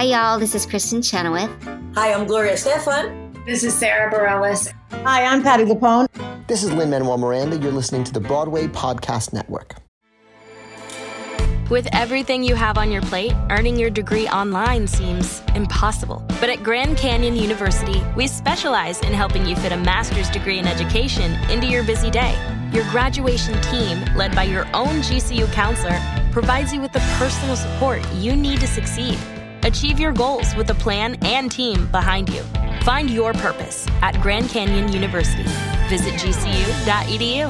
Hi, y'all. This is Kristin Chenoweth. Hi, I'm Gloria Estefan. This is Sarah Bareilles. Hi, I'm Patty LuPone. This is Lin Manuel Miranda. You're listening to the Broadway Podcast Network. With everything you have on your plate, earning your degree online seems impossible. But at Grand Canyon University, we specialize in helping you fit a master's degree in education into your busy day. Your graduation team, led by your own GCU counselor, provides you with the personal support you need to succeed. Achieve your goals with a plan and team behind you. Find your purpose at Grand Canyon University. Visit gcu.edu.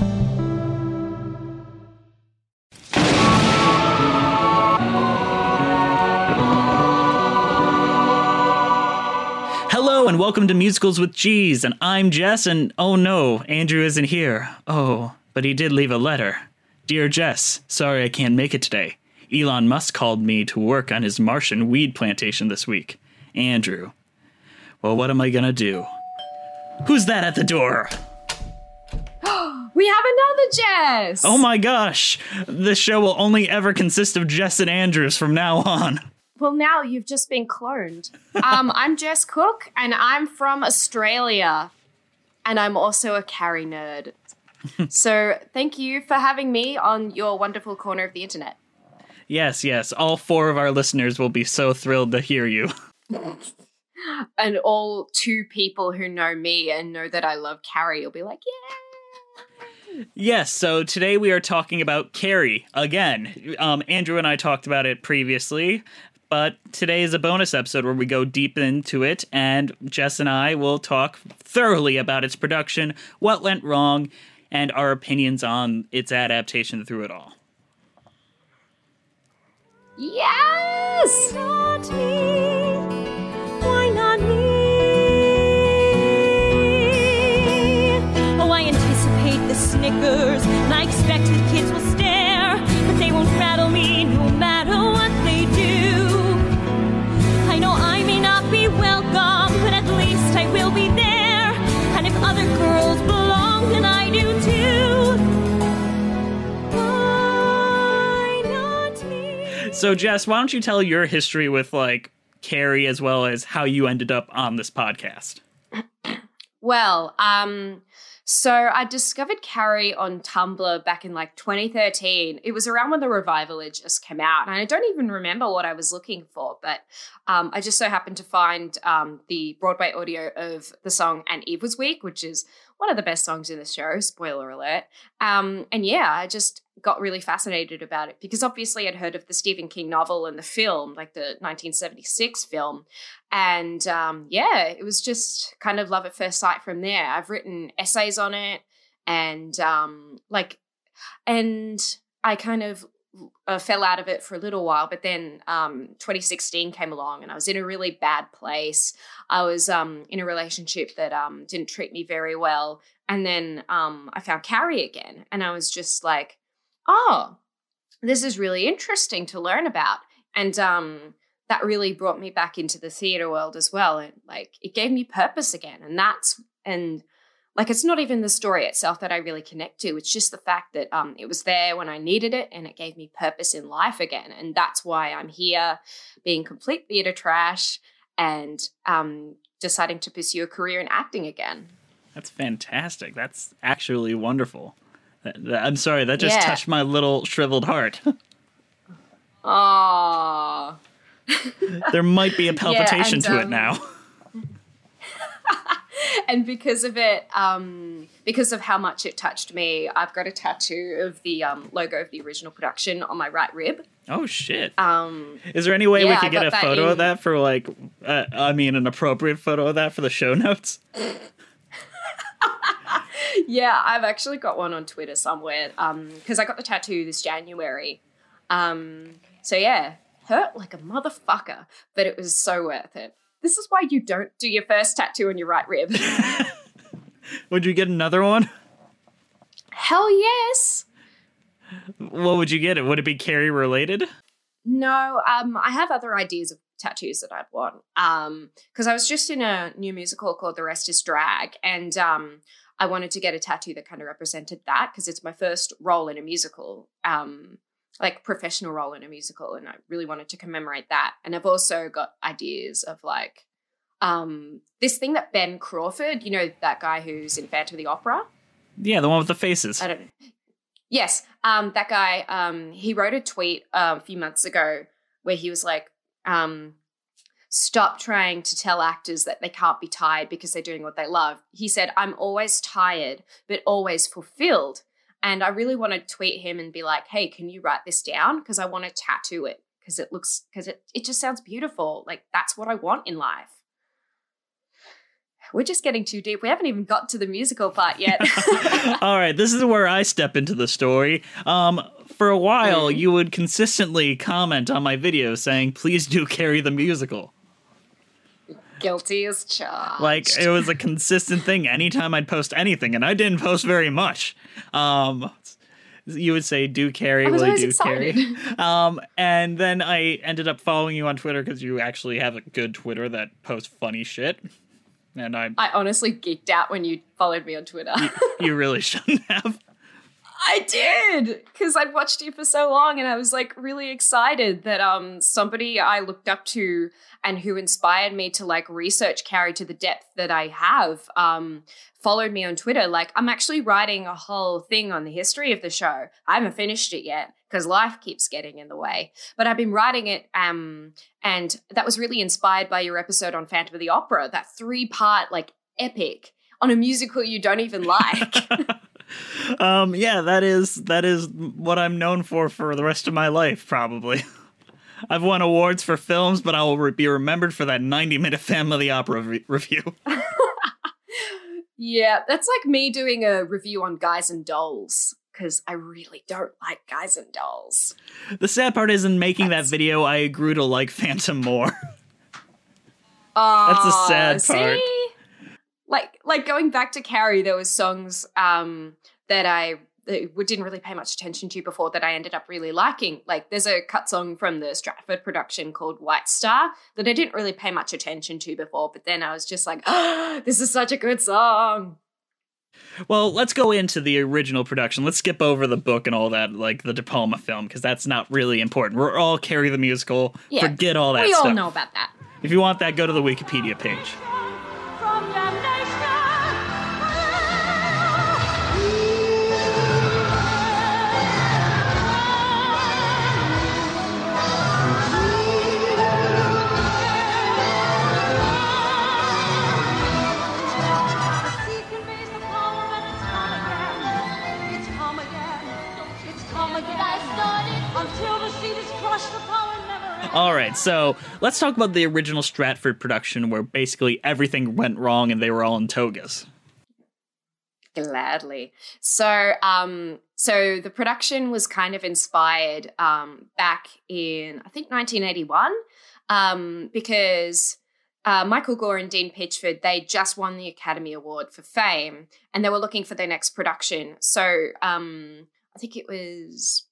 Hello and welcome to Musicals with Cheese, and I'm Jess, and oh no, Andrew isn't here. Oh, but he did leave a letter. Dear Jess, sorry I can't make it today. Elon Musk called me to work on his Martian weed plantation this week. Andrew. Well, what am I gonna do? Who's that at the door? We have another Jess. Oh my gosh! This show will only ever consist of Jess and Andrews from now on. Well, now you've just been cloned. Um, I'm Jess Cook, and I'm from Australia, and I'm also a Carrie nerd. so thank you for having me on your wonderful corner of the internet. Yes, yes, all four of our listeners will be so thrilled to hear you. And all two people who know me and know that I love Carrie will be like, yeah. Yes, so today we are talking about Carrie again. Um, Andrew and I talked about it previously, but today is a bonus episode where we go deep into it, and Jess and I will talk thoroughly about its production, what went wrong, and our opinions on its adaptation through it all. Yes! Not me. Why not me? Oh, I anticipate the snickers, and I expect the kids will So, Jess, why don't you tell your history with like Carrie as well as how you ended up on this podcast? Well, um, so I discovered Carrie on Tumblr back in like 2013. It was around when the revival had just come out, and I don't even remember what I was looking for, but um, I just so happened to find um, the Broadway audio of the song "And Eve Was Weak," which is one of the best songs in the show. Spoiler alert! Um, and yeah, I just got really fascinated about it because obviously I'd heard of the Stephen King novel and the film, like the 1976 film, and um, yeah, it was just kind of love at first sight from there. I've written essays on it, and um, like, and I kind of uh, fell out of it for a little while, but then um, 2016 came along, and I was in a really bad place. I was um, in a relationship that um, didn't treat me very well, and then um, I found Carrie again, and I was just like, oh, this is really interesting to learn about, and um, that really brought me back into the theater world as well. And like it gave me purpose again. And that's and like it's not even the story itself that i really connect to. It's just the fact that um, it was there when i needed it and it gave me purpose in life again. And that's why i'm here being complete theater trash and um, deciding to pursue a career in acting again. That's fantastic. That's actually wonderful. I'm sorry, that just Yeah. touched my little shriveled heart. oh there might be a palpitation and, to it um, now. and because of it, um, because of how much it touched me, I've got a tattoo of the um, logo of the original production on my right rib. Oh shit. Um, Is there any way we yeah, could get a photo in- of that for like uh, I mean an appropriate photo of that for the show notes? Yeah, I've actually got one on Twitter somewhere because I got the tattoo this January. Um, so yeah, hurt like a motherfucker, but it was so worth it. This is why you don't do your first tattoo on your right rib. Would you get another one? Hell yes. What would you get? It would it be Carrie related? No, um, I have other ideas of tattoos that I'd want. Um, because I was just in a new musical called The Rest Is Drag, and um, I wanted to get a tattoo that kind of represented that because it's my first role in a musical. Um, like professional role in a musical, and I really wanted to commemorate that. And I've also got ideas of like um, this thing that Ben Crawford, you know, that guy who's in Phantom of the Opera. Yeah, the one with the faces. I don't know. Yes, um, that guy. Um, he wrote a tweet uh, a few months ago where he was like, um, "Stop trying to tell actors that they can't be tired because they're doing what they love." He said, "I'm always tired, but always fulfilled." And I really want to tweet him and be like, "Hey, can you write this down? Because I want to tattoo it because it looks because it it just sounds beautiful. Like that's what I want in life." We're just getting too deep. We haven't even got to the musical part yet. All right, this is where I step into the story. Um, for a while, Mm. you would consistently comment on my videos saying, "Please do Carrie the musical." Guilty as charged. Like it was a consistent thing anytime I'd post anything, and I didn't post very much. Um, you would say, "Do Carrie, will you do excited. Carrie?" Um, and then I ended up following you on Twitter because you actually have a good Twitter that posts funny shit, and I I honestly geeked out when you followed me on Twitter. you really shouldn't have. I did because I'd watched you for so long, and I was like really excited that um somebody I looked up to and who inspired me to like research Carrie to the depth that I have um followed me on Twitter. Like I'm actually writing a whole thing on the history of the show. I haven't finished it yet because life keeps getting in the way. But I've been writing it um and that was really inspired by your episode on Phantom of the Opera, that three-part like epic on a musical you don't even like. Um, yeah, that is that is what I'm known for for the rest of my life, probably. I've won awards for films, but I will re- be remembered for that 90 minute Phantom of the Opera re- review. Yeah, that's like me doing a review on Guys and Dolls because I really don't like Guys and Dolls. The sad part is, in making That's- that video, I grew to like Phantom more. Oh, That's the sad part. See? Like, like going back to Carrie, there was songs um, that I that didn't really pay much attention to before that I ended up really liking. Like, there's a cut song from the Stratford production called White Star that I didn't really pay much attention to before, but then I was just like, oh, this is such a good song. well, let's go into the original production. Let's skip over the book and all that, like the De Palma film, because that's not really important. We're all Carrie the musical. Yeah, Forget all that we stuff. all know about that. If you want that, go to the Wikipedia page. All right, so let's talk about the original Stratford production where basically everything went wrong and they were all in togas. Gladly. So, um, so the production was kind of inspired um, back in I think 1981, um, because uh, Michael Gore and Dean Pitchford they just won the Academy Award for Fame, and they were looking for their next production. So, um, I think it was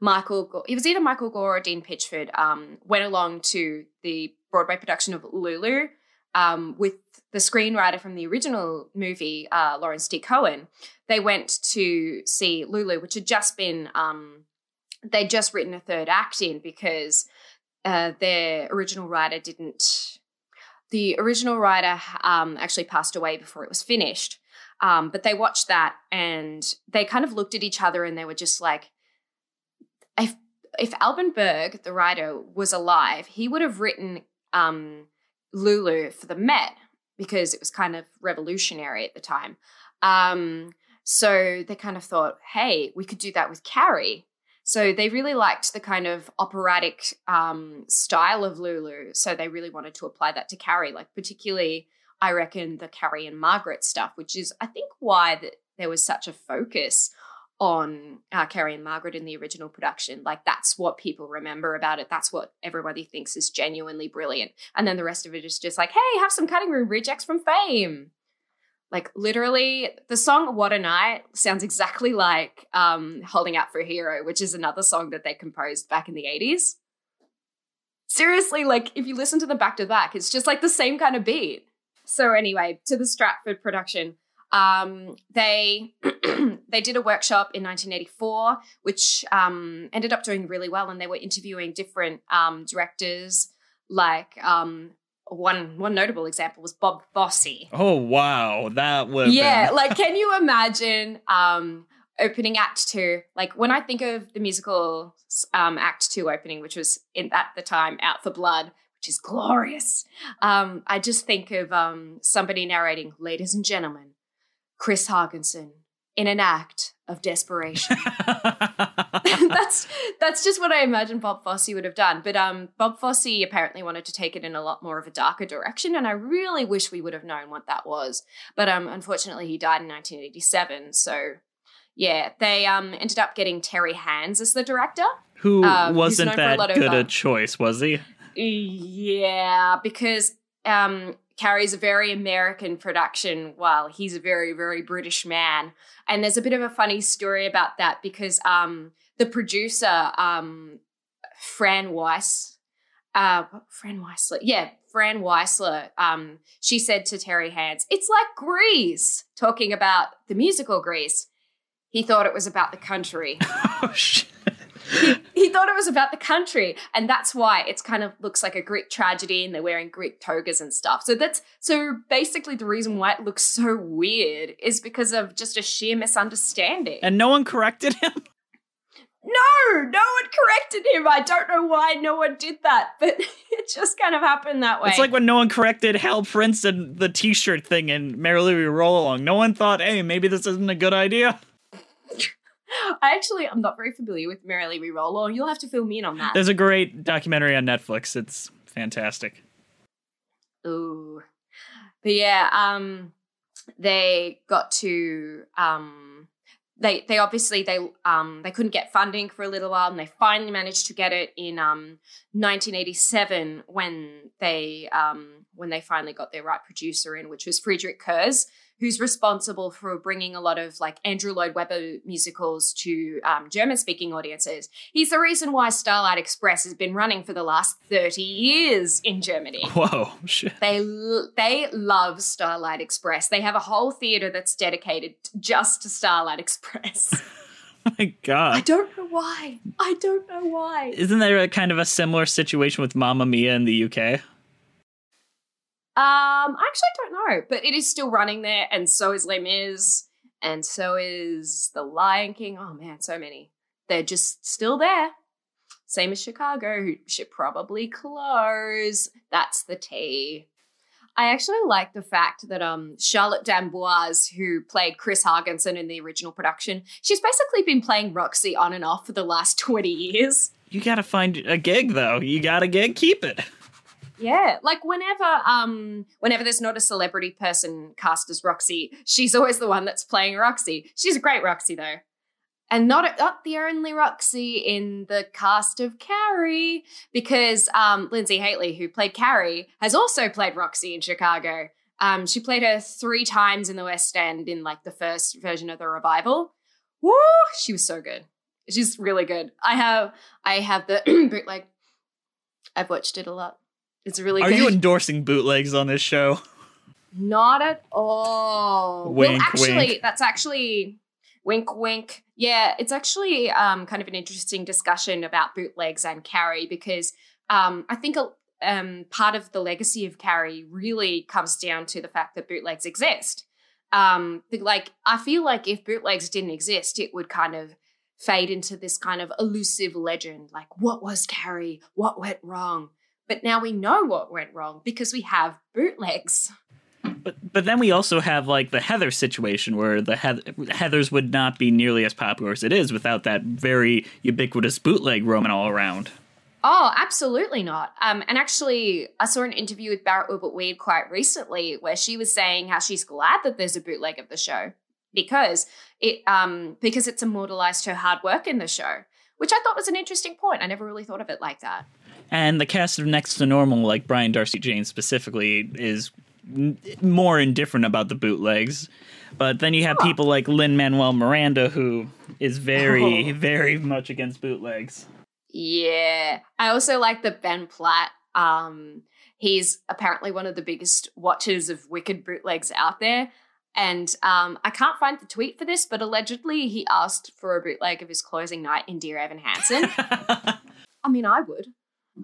Michael. Gore, it was either Michael Gore or Dean Pitchford. Um, went along to the Broadway production of Lulu um, with the screenwriter from the original movie, uh, Lawrence D. Cohen, they went to see Lulu, which had just been, um, they'd just written a third act in because uh, their original writer didn't, the original writer um, actually passed away before it was finished. Um, but they watched that and they kind of looked at each other and they were just like, if, if Alban Berg, the writer, was alive, he would have written um, Lulu for the Met because it was kind of revolutionary at the time. Um, so they kind of thought, hey, we could do that with Carrie. So they really liked the kind of operatic um, style of Lulu. So they really wanted to apply that to Carrie, like particularly, I reckon, the Carrie and Margaret stuff, which is, I think, why that there was such a focus on uh, Carrie and Margaret in the original production. Like that's what people remember about it. That's what everybody thinks is genuinely brilliant. And then the rest of it is just like, hey, have some cutting room rejects from fame. Like literally, the song "What a Night" sounds exactly like um, "Holding Out for a Hero," which is another song that they composed back in the eighties. Seriously, like if you listen to them back to back, it's just like the same kind of beat. So anyway, to the Stratford production, Um, they they did a workshop in 1984, which um, ended up doing really well, and they were interviewing different um, directors. Like um, one one notable example was Bob Fosse. Oh wow, that was Yeah, like can you imagine um, opening Act Two? Like when I think of the musical um, Act Two opening, which was in at the time Out for Blood, which is glorious. Um, I just think of um, somebody narrating, "Ladies and gentlemen, Chris Hargensen in an act of desperation." that's that's just what I imagine Bob Fosse would have done. But um, Bob Fosse apparently wanted to take it in a lot more of a darker direction, and I really wish we would have known what that was. But um, unfortunately, he died in 1987. So yeah, they um ended up getting Terry Hands as the director. Who Um, wasn't for a that of, good a choice, was he? Yeah, because um, Carrie's a very American production, while he's a very, very British man. And there's a bit of a funny story about that because um, the producer, um, Fran Weiss, uh, Fran Weissler, yeah, Fran Weissler, um, she said to Terry Hands, "It's like Grease," talking about the musical Grease. He thought it was about the country Oh shit. he thought it was about the country and that's why it's kind of looks like a greek tragedy and they're wearing greek togas and stuff so that's so basically the reason why it looks so weird is because of just a sheer misunderstanding And no one corrected him. no no one corrected him i don't know why no one did that but it just kind of happened that way It's like when no one corrected Hal Prince and the T-shirt thing in Merrily We Roll Along. No one thought, "Hey, maybe this isn't a good idea." i actually i'm not very familiar with merrily we roll on you'll have to fill me in on that There's a great documentary on Netflix. It's fantastic. Ooh. But yeah, um they got to um they they obviously they um they couldn't get funding for a little while and they finally managed to get it in um 1987 when they um when they finally got their right producer in which was Friedrich Kurz who's responsible for bringing a lot of like Andrew Lloyd Webber musicals to um, German speaking audiences. He's the reason why Starlight Express has been running for the last 30 years in Germany. Whoa, shit. They they love Starlight Express. They have a whole theater that's dedicated just to Starlight Express. Oh my god. I don't know why. I don't know why. Isn't there a kind of a similar situation with Mamma Mia in the UK? Um, I actually don't know, but it is still running there, and so is Les Mis, and so is The Lion King. Oh man, so many. They're just still there. Same as Chicago, who should probably close. That's the T. I actually like the fact that um Charlotte D'Amboise, who played Chris Hargensen in the original production, she's basically been playing Roxie on and off for the last 20 years. You gotta find a gig though. You gotta gig, keep it. Yeah, like whenever um whenever there's not a celebrity person cast as Roxie, she's always the one that's playing Roxie. She's a great Roxie though. And not not the only Roxie in the cast of Carrie because um Linzi Hateley who played Carrie has also played Roxie in Chicago. Um she played her 3 times in the West End in like the first version of the revival. Woo, she was so good. She's really good. I have I have the bootleg I've watched it a lot. It's really Are good. you endorsing bootlegs on this show? Not at all. Wink, well, actually, wink. that's actually wink, wink. Yeah, it's actually um, kind of an interesting discussion about bootlegs and Carrie because um, I think a, um, part of the legacy of Carrie really comes down to the fact that bootlegs exist. Um, like, I feel like if bootlegs didn't exist, it would kind of fade into this kind of elusive legend. Like, what was Carrie? What went wrong? But now we know what went wrong because we have bootlegs. But but then we also have like the Heather situation where the Heath- Heathers would not be nearly as popular as it is without that very ubiquitous bootleg roaming all around. Oh, absolutely not. Um, and actually, I saw an interview with Barrett Wilbert Weed quite recently where she was saying how she's glad that there's a bootleg of the show because it um because it's immortalized her hard work in the show, which I thought was an interesting point. I never really thought of it like that. And the cast of Next to Normal, like Brian Darcy James specifically, is n- more indifferent about the bootlegs. But then you have people like Lin Manuel Miranda, who is very, very much against bootlegs. Yeah. I also like that Ben Platt. Um, he's apparently one of the biggest watchers of Wicked bootlegs out there. And um, I can't find the tweet for this, but allegedly he asked for a bootleg of his closing night in Dear Evan Hansen. I mean, I would.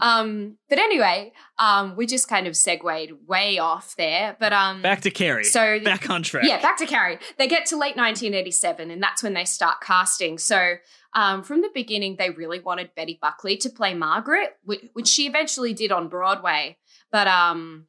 Um, but anyway, um, we just kind of segued way off there. But um, Back to Carrie. So back on track. yeah, back to Carrie. They get to late 1987, and that's when they start casting. So um, from the beginning, they really wanted Betty Buckley to play Margaret, which, which she eventually did on Broadway. But um,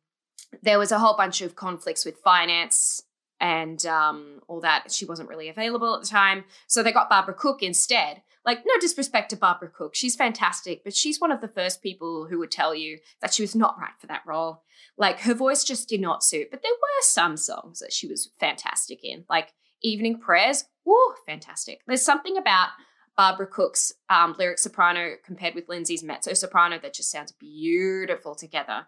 there was a whole bunch of conflicts with finance and um, all that. She wasn't really available at the time. So they got Barbara Cook instead. Like, no disrespect to Barbara Cook. She's fantastic, but she's one of the first people who would tell you that she was not right for that role. Like, her voice just did not suit. But there were some songs that she was fantastic in, like Evening Prayers. Woo, fantastic. There's something about Barbara Cook's um, lyric soprano compared with Linzi's mezzo soprano that just sounds beautiful together.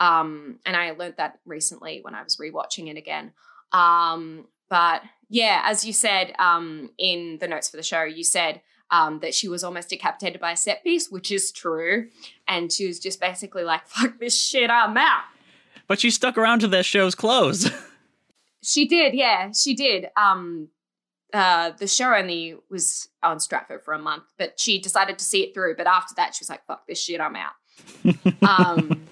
Um, and I learned that recently when I was rewatching it again. Um, but yeah, as you said um, in the notes for the show, you said um, that she was almost decapitated by a set piece, which is true. And she was just basically like, fuck this shit, I'm out. But she stuck around to that show's close. She did, yeah, she did. Um, uh, the show only was on Stratford for a month, but she decided to see it through. But after that, she was like, fuck this shit, I'm out. um,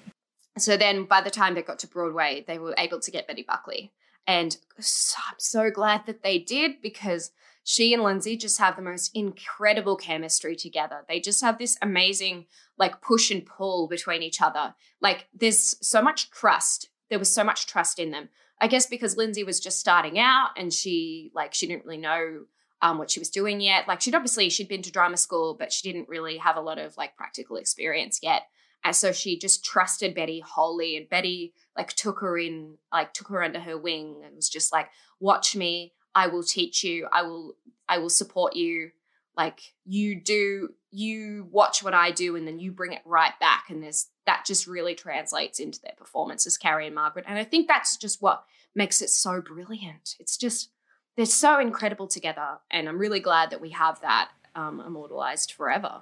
so then by the time they got to Broadway, they were able to get Betty Buckley. And so, I'm so glad that they did because she and Linzi just have the most incredible chemistry together. They just have this amazing like push and pull between each other. Like there's so much trust. There was so much trust in them. I guess because Linzi was just starting out and she like she didn't really know um, what she was doing yet. Like she'd obviously she'd been to drama school, but she didn't really have a lot of like practical experience yet. And so she just trusted Betty wholly, and Betty like took her in, like took her under her wing, and was just like, "Watch me. I will teach you. I will. I will support you. Like you do. You watch what I do, and then you bring it right back. And there's that just really translates into their performance as Carrie and Margaret. And I think that's just what makes it so brilliant. It's just they're so incredible together, and I'm really glad that we have that um, immortalized forever.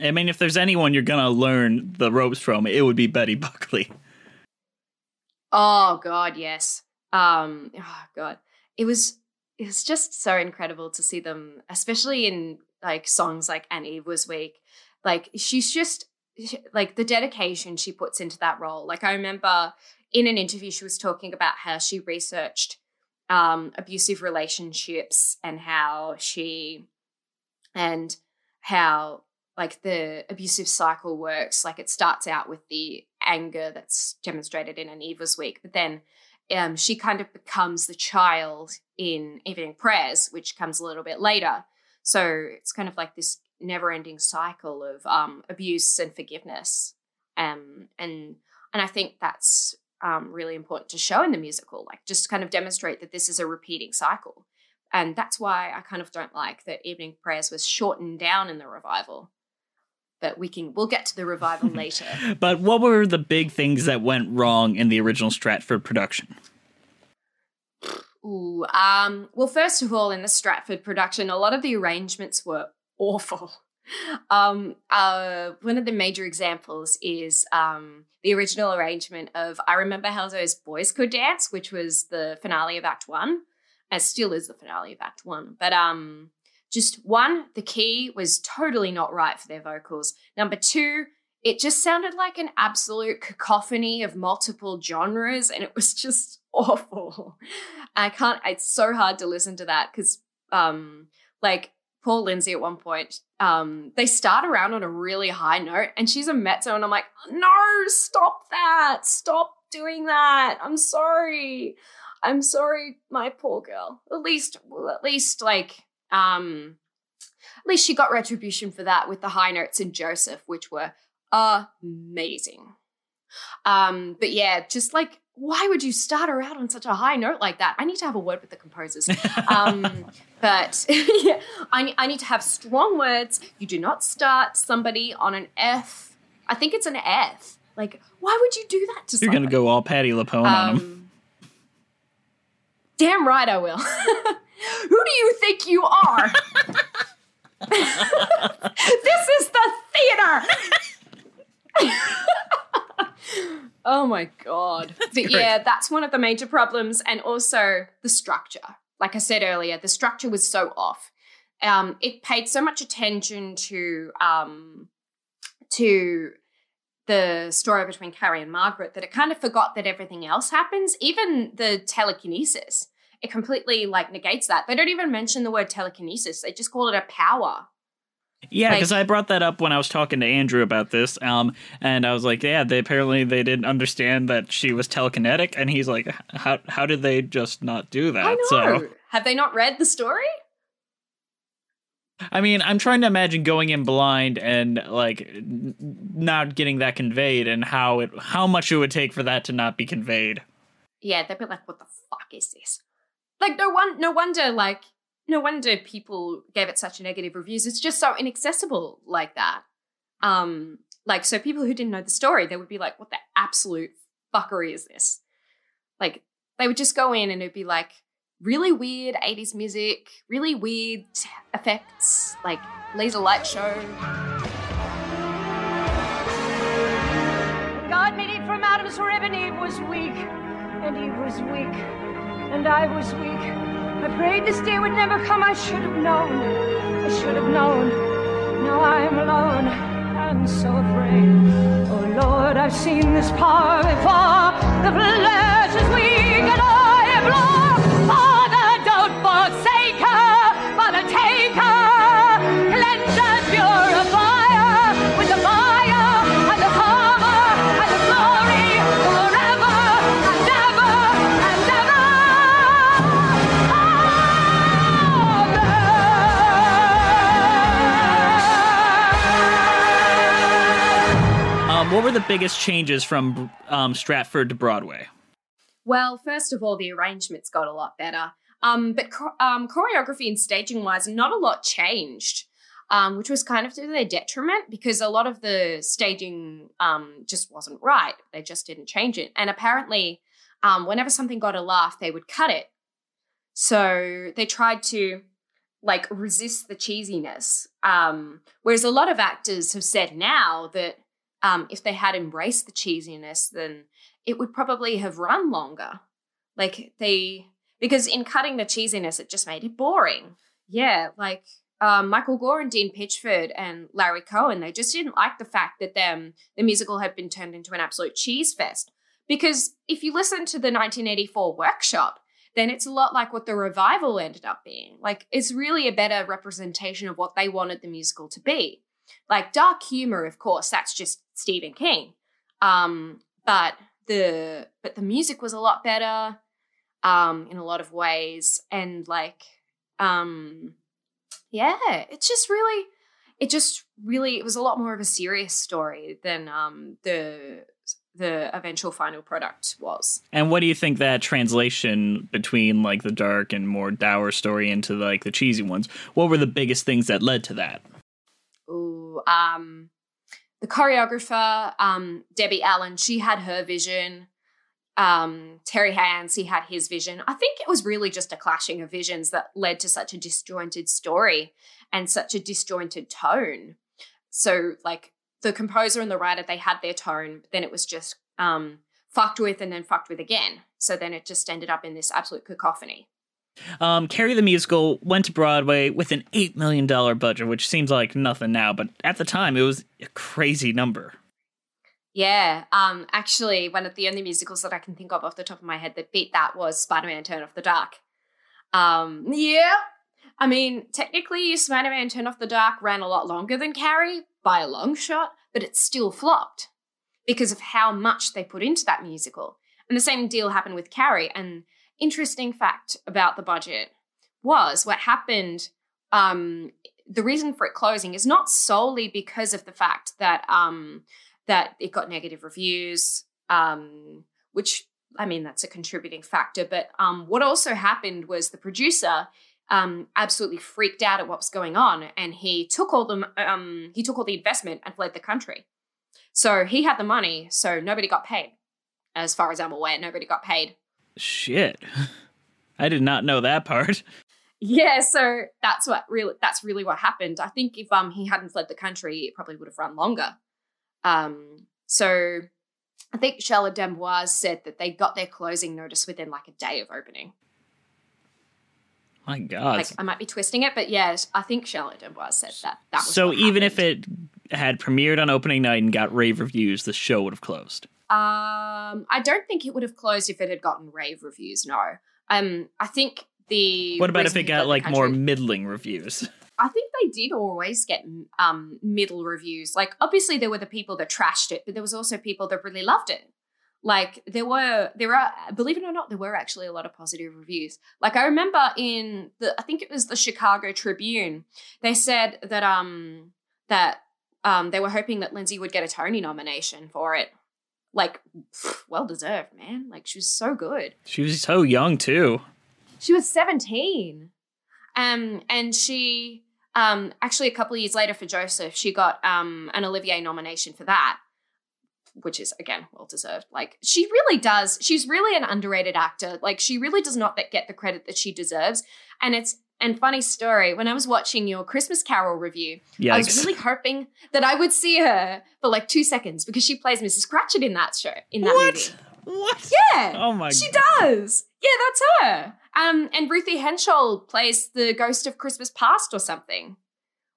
I mean, if there's anyone you're gonna learn the ropes from, it would be Betty Buckley. Oh God, yes. Um, oh God, it was it was just so incredible to see them, especially in like songs like "And Eve Was Weak." Like she's just like the dedication she puts into that role. Like I remember in an interview she was talking about how she researched um, abusive relationships and how she and how like the abusive cycle works. Like it starts out with the anger that's demonstrated in an Was Weak, but then um, she kind of becomes the child in Evening Prayers, which comes a little bit later. So it's kind of like this never-ending cycle of um, abuse and forgiveness, um, and and I think that's um, really important to show in the musical, like just kind of demonstrate that this is a repeating cycle, and that's why I kind of don't like that Evening Prayers was shortened down in the revival. But we can we'll get to the revival later. But what were the big things that went wrong in the original Stratford production? Ooh, um, well, first of all, in the Stratford production, a lot of the arrangements were awful. Um, uh, one of the major examples is um, the original arrangement of I Remember How Those Boys Could Dance, which was the finale of Act One, as still is the finale of Act One. But um, just one, the key was totally not right for their vocals. Number two, it just sounded like an absolute cacophony of multiple genres, and it was just awful. I can't. It's so hard to listen to that because, um, like Paul Lindsay at one point, um, they start around on a really high note, and she's a mezzo, and I'm like, no, stop that, stop doing that. I'm sorry, I'm sorry, my poor girl. At least, at least like, um, at least she got retribution for that with the high notes in Joseph, which were amazing. Um, but yeah, just like why would you start her out on such a high note like that? I need to have a word with the composers. Um, but yeah, I, I need to have strong words. You do not start somebody on an F. I think it's an F. Like, why would you do that to You're somebody? gonna go all Patty LuPone on him. Um, damn right I will. Who do you think you are? this is the theater. Oh my god. but great. yeah, that's one of the major problems and also the structure. Like I said earlier, the structure was so off. Um it paid so much attention to um to the story between Carrie and Margaret that it kind of forgot that everything else happens, even the telekinesis. It completely like negates that. They don't even mention the word telekinesis. They just call it a power. Yeah, Like- because I brought that up when I was talking to Andrew about this, um, and I was like, "Yeah, they apparently they didn't understand that she was telekinetic," and he's like, "How how did they just not do that?" I know. So, Have they not read the story? I mean, I'm trying to imagine going in blind and like n- not getting that conveyed, and how it how much it would take for that to not be conveyed. yeah, they'd be like, "What the fuck is this?" Like, no one, no wonder, like, no wonder people gave it such negative reviews. It's just so inaccessible like that. Um, like, so people who didn't know the story, they would be like, "What the absolute fuckery is this?" Like, they would just go in and it'd be like really weird 80s music, really weird effects, like laser light show. God made it from Adam's rib, and Eve was weak, and Eve was weak, and I was weak. I prayed this day would never come. I should have known. I should have known. Now I'm alone and so afraid. Oh Lord, I've seen this power before. The flesh is weak, and I am Lord. The biggest changes from um, Stratford to Broadway? Well, first of all, the arrangements got a lot better. Um, but um, choreography and staging wise, not a lot changed, um, which was kind of to their detriment because a lot of the staging um, just wasn't right. They just didn't change it. And apparently, um, whenever something got a laugh, they would cut it. So they tried to like resist the cheesiness. Um, whereas a lot of actors have said now that um, if they had embraced the cheesiness, then it would probably have run longer. Like they, because in cutting the cheesiness, it just made it boring. Yeah, like um, Michael Gore and Dean Pitchford and Larry Cohen, they just didn't like the fact that them the musical had been turned into an absolute cheese fest. Because if you listen to the 1984 workshop, then it's a lot like what the revival ended up being. Like it's really a better representation of what they wanted the musical to be. Like dark humor, of course, that's just Stephen King. Um, but the but the music was a lot better um in a lot of ways and like um yeah it's just really it just really it was a lot more of a serious story than um the the eventual final product was And what do you think that translation between like the dark and more dour story into like the cheesy ones? What were the biggest things that led to that? Ooh, um, the choreographer, um, Debbie Allen, she had her vision. Um, Terry Hands, he had his vision. I think it was really just a clashing of visions that led to such a disjointed story and such a disjointed tone. So, like the composer and the writer, they had their tone, but then it was just um, fucked with and then fucked with again. So then it just ended up in this absolute cacophony. Um, Carrie the Musical went to Broadway with an $8 million budget, which seems like nothing now, but at the time it was a crazy number. Yeah, um, actually, one of the only musicals that I can think of off the top of my head that beat that was Spider Man Turn Off the Dark. Um, yeah, I mean, technically, Spider Man Turn Off the Dark ran a lot longer than Carrie by a long shot, but it still flopped because of how much they put into that musical. And the same deal happened with Carrie. And interesting fact about the budget was what happened. Um, the reason for it closing is not solely because of the fact that um, that it got negative reviews, um, which I mean that's a contributing factor. But um, what also happened was the producer um, absolutely freaked out at what was going on, and he took all the um, he took all the investment and fled the country. So he had the money, so nobody got paid. As far as I'm aware, nobody got paid. Shit. I did not know that part. Yeah, so that's what really that's really what happened. I think if um he hadn't fled the country, it probably would have run longer. Um, so I think Charlotte D'Amboise said that they got their closing notice within like a day of opening. My God. Like I might be twisting it, but yeah, I think Charlotte D'Amboise said that. That was so even if it had premiered on opening night and got rave reviews, the show would have closed. Um, I don't think it would have closed if it had gotten rave reviews. No. Um, I think the. What about if it got like more middling reviews? I think they did always get um middle reviews. Like obviously there were the people that trashed it, but there was also people that really loved it. Like there were there are believe it or not, there were actually a lot of positive reviews. Like I remember in the I think it was the Chicago Tribune, they said that um that um they were hoping that Linzi would get a Tony nomination for it. Like well deserved, man. Like she was so good. She was so young too. She was 17. Um, and she um actually a couple of years later for Joseph, she got um an Olivier nomination for that, which is again well deserved. Like she really does, she's really an underrated actor. Like she really does not get the credit that she deserves. And it's and funny story, when I was watching your Christmas Carol review, I was really hoping that I would see her for like two seconds because she plays Mrs. Cratchit in that show, in that what? movie. What? Yeah. Oh my god. She God. does. Yeah, that's her. Um, and Ruthie Henshall plays the ghost of Christmas Past or something,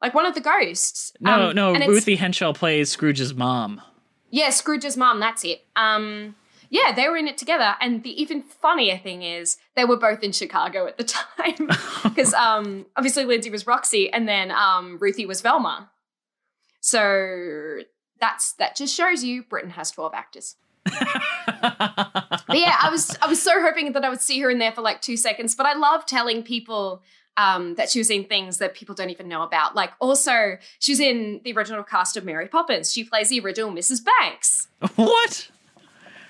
like one of the ghosts. No, Um, no. Ruthie Henshall plays Scrooge's mom. Yeah, Scrooge's mom. That's it. Um, yeah, they were in it together. And the even funnier thing is, they were both in Chicago at the time because um, obviously Linzi was Roxy, and then um, Ruthie was Velma. So that's that just shows you Britain has twelve actors. But yeah, I was I was so hoping that I would see her in there for like two seconds. But I love telling people um, that she was in things that people don't even know about. Like also, she was in the original cast of Mary Poppins. She plays the original Mrs. Banks. what?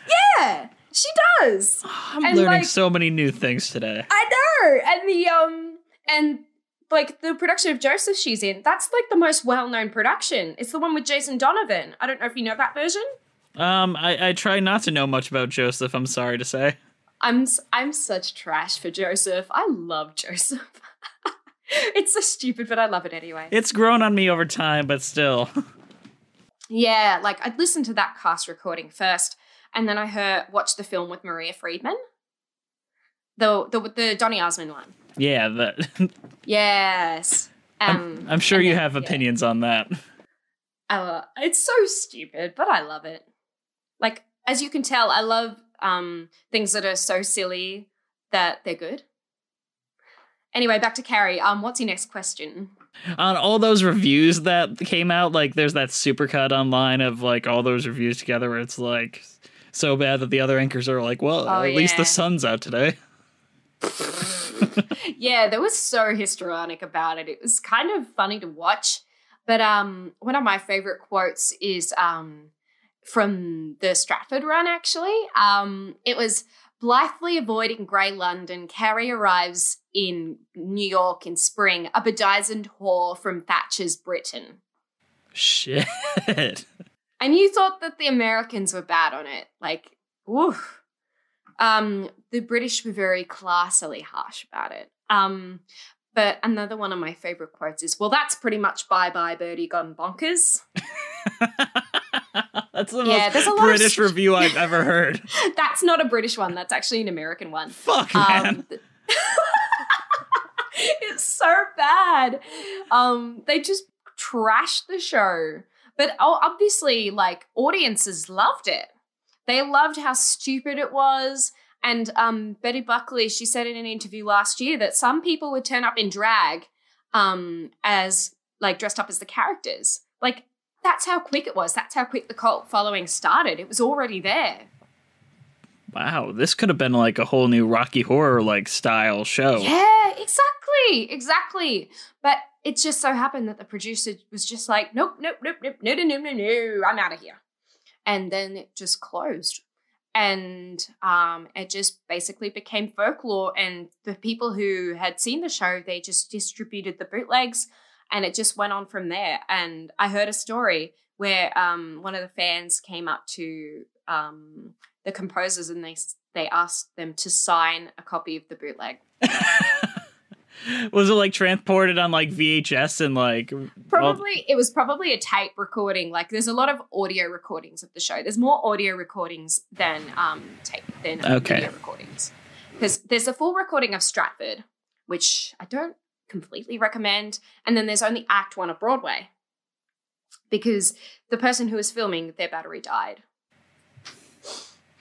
Yeah, she does. I'm And, learning like- so many new things today. I know. And the um and like the production of Joseph she's in, that's like the most well-known production. It's the one with Jason Donovan. I don't know if you know that version. Um, I, I try not to know much about Joseph. I'm sorry to say. I'm s- I'm such trash for Joseph. I love Joseph. it's so stupid, but I love it anyway. It's grown on me over time, but still. Yeah, like I'd listen to that cast recording first, and then I heard watched the film with Maria Friedman, the the the Donny Osmond one. yeah, that. Yes. Um, I'm sure you then- have yeah. opinions on that. Uh, it's so stupid, but I love it. Like as you can tell, I love um things that are so silly that they're good. Anyway, back to Carrie. Um, what's your next question? on all those reviews that came out, like there's that supercut online of like all those reviews together where it's like so bad that the other anchors are like, well, Oh, at least the sun's out today. yeah, they was so histrionic about it. It was kind of funny to watch. But um, one of my favorite quotes is um, from the Stratford run, actually. Um, it was blithely avoiding grey London, Carrie arrives in New York in spring, a bedizened whore from Thatcher's Britain. Shit. And you thought that the Americans were bad on it. Like, woof. Um, the British were very classily harsh about it. Um, but another one of my favorite quotes is, "Well, that's pretty much bye bye Birdie gone bonkers." That's the Yeah, most British st- review I've ever heard. that's not a British one. That's actually an American one. Fuck, man. Um, th- it's so bad. Um, they just trashed the show, but obviously, like audiences loved it. They loved how stupid it was. And um, Betty Buckley, she said in an interview last year that some people would turn up in drag um, as like dressed up as the characters. Like that's how quick it was. That's how quick the cult following started. It was already there. Wow, this could have been like a whole new Rocky Horror like style show. Yeah, exactly, exactly. But it just so happened that the producer was just like, nope, nope, nope, nope, no, no, no, no, no, I'm out of here. And then it just closed. And um, it just basically became folklore. And the people who had seen the show, they just distributed the bootlegs and it just went on from there. And I heard a story where um, one of the fans came up to um, the composers and they they asked them to sign a copy of the bootleg. Was it like transported on like VHS and like all- Probably it was probably a tape recording. Like there's a lot of audio recordings of the show. There's more audio recordings than um tape than Okay. video recordings. Because there's a full recording of Stratford, which I don't completely recommend, and then there's only Act One of Broadway. Because the person who was filming their battery died.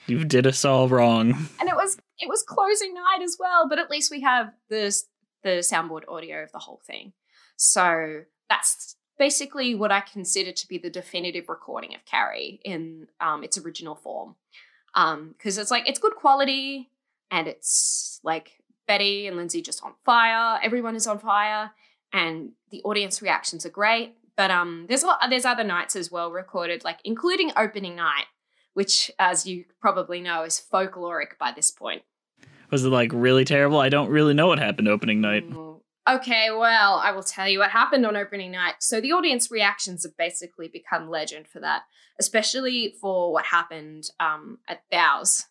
You did us all wrong. And it was it was closing night as well, but at least we have the the soundboard audio of the whole thing. So that's basically what I consider to be the definitive recording of Carrie in um, its original form. Because it's like it's good quality and it's like Betty and Linzi just on fire. Everyone is on fire, and the audience reactions are great. But um, there's a lot, there's other nights as well recorded, like including opening night, which, as you probably know, is folkloric by this point. Was it like really terrible? I don't really know what happened opening night. Okay, well, I will tell you what happened on opening night. So the audience reactions have basically become legend for that, especially for what happened um, at Bows.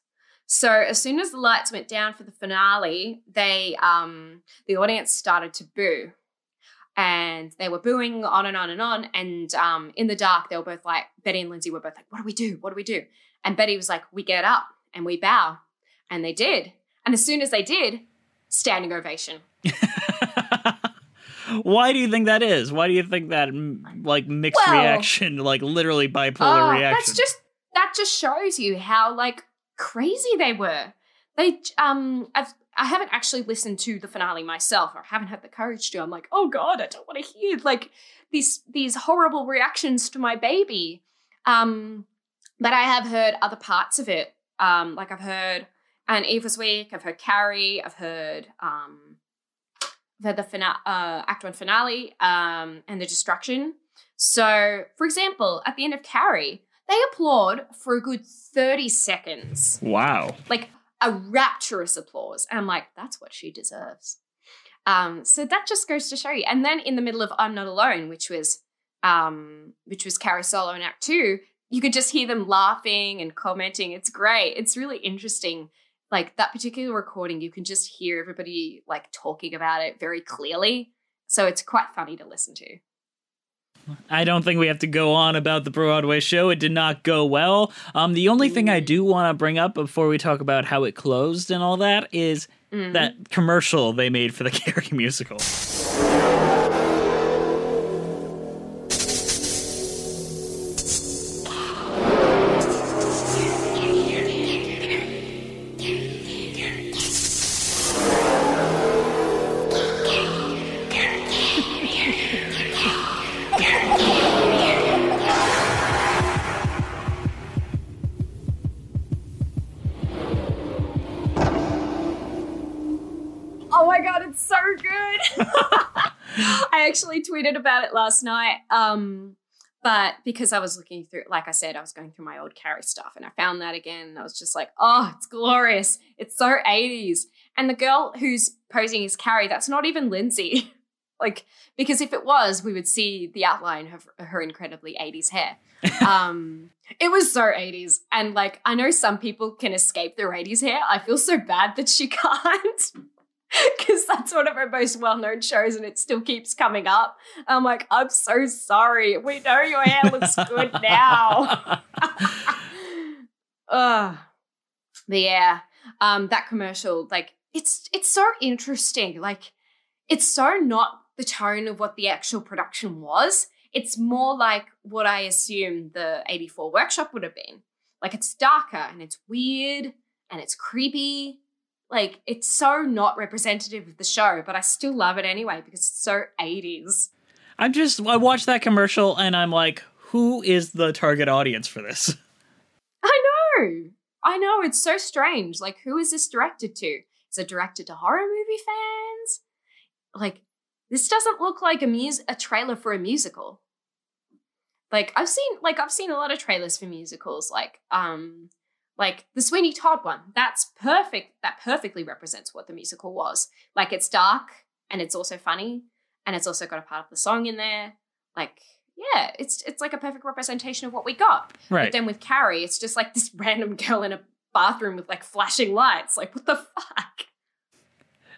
So as soon as the lights went down for the finale, they um, the audience started to boo, and they were booing on and on and on. And um, in the dark, they were both like Betty and Linzi were both like, "What do we do? What do we do?" And Betty was like, "We get up and we bow," and they did. And as soon as they did, standing ovation. Why do you think that is? Why do you think that like mixed Well- reaction, like literally bipolar Oh, reaction? That's just that just shows you how like crazy they were. They um I've I haven't actually listened to the finale myself, or haven't had the courage to. I'm like, oh god, I don't want to hear like these these horrible reactions to my baby. Um, but I have heard other parts of it. Um, like I've heard And Eve Was Weak, I've heard Carrie, I've heard um, I've heard the fina- uh, Act One finale, um, and the Destruction. So, for example, at the end of Carrie, they applaud for a good 30 seconds. wow. Like a rapturous applause. And I'm like, that's what she deserves. Um, so that just goes to show you. And then in the middle of I'm Not Alone, which was um, which was Carrie Solo in Act Two, you could just hear them laughing and commenting. It's great. It's really interesting. Like that particular recording, you can just hear everybody like talking about it very clearly. So it's quite funny to listen to. I don't think we have to go on about the Broadway show. It did not go well. Um, the only thing I do want to bring up before we talk about how it closed and all that is Mhm. that commercial they made for the Carrie musical. Tweeted about it last night. Um, but because I was looking through, like I said, I was going through my old Carrie stuff and I found that again. And I was just like, oh, it's glorious. It's so 80s. And the girl who's posing as Carrie, that's not even Linzi. like, because if it was, we would see the outline of her incredibly 80s hair. um, it was so 80s. And like, I know some people can escape their 80s hair. I feel so bad that she can't because that's one of her most well-known shows and it still keeps coming up. I'm like i'm so sorry. We know your hair looks good now. Ugh. but yeah um that commercial like it's it's so interesting. Like it's so not the tone of what the actual production was. It's more like what i assume the 84 workshop would have been. Like it's darker and it's weird and it's creepy like it's so not representative of the show, but I still love it anyway because it's so 80s. I'm just I watched that commercial and I'm like, who is the target audience for this? I know. I know it's so strange. Like who is this directed to? Is it directed to horror movie fans? Like this doesn't look like a mus- a trailer for a musical. Like I've seen like I've seen a lot of trailers for musicals like um like the Sweeney Todd one. That's perfect. That perfectly represents what the musical was. Like it's dark and it's also funny and it's also got a part of the song in there. Like yeah, it's it's like a perfect representation of what we got. But Right. then with Carrie, it's just like this random girl in a bathroom with like flashing lights. Like what the fuck?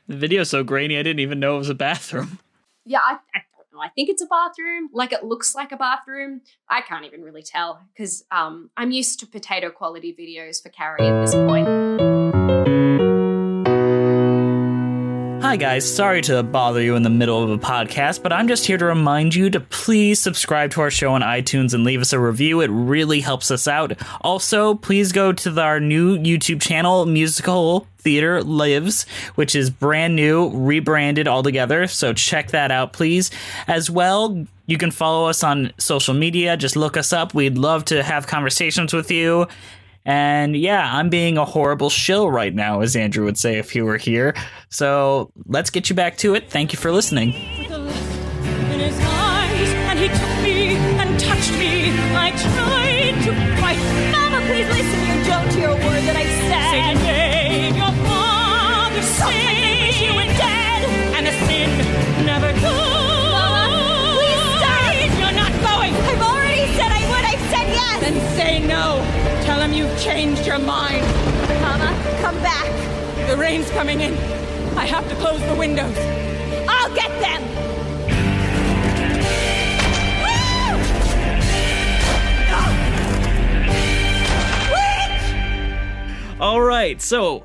The video's so grainy, I didn't even know it was a bathroom. Yeah, I, I. I think it's a bathroom. Like it looks like a bathroom. I can't even really tell because um, I'm used to potato quality videos for Carrie at this point. Hi, guys. Sorry to bother you in the middle of a podcast, but I'm just here to remind you to please subscribe to our show on iTunes and leave us a review. It really helps us out. Also, please go to our new YouTube channel, Musical Theater Lives, which is brand new, rebranded altogether. So check that out, please. As well, you can follow us on social media. Just look us up. We'd love to have conversations with you. And yeah, I'm being a horrible shill right now, as Andrew would say if he were here. So let's get you back to it. Thank you for listening. in his eyes, and he took me and touched me. I tried to fight. Mama, please listen. You don't hear a word that I said. Satan made your father sin. You were dead, and the sin never goes. Mama, please stop. You're not going. I've already said I would. I said yes. Then say no. Tell him you've changed your mind. Mama, come back. The rain's coming in. I have to close the windows. I'll get them. All right, so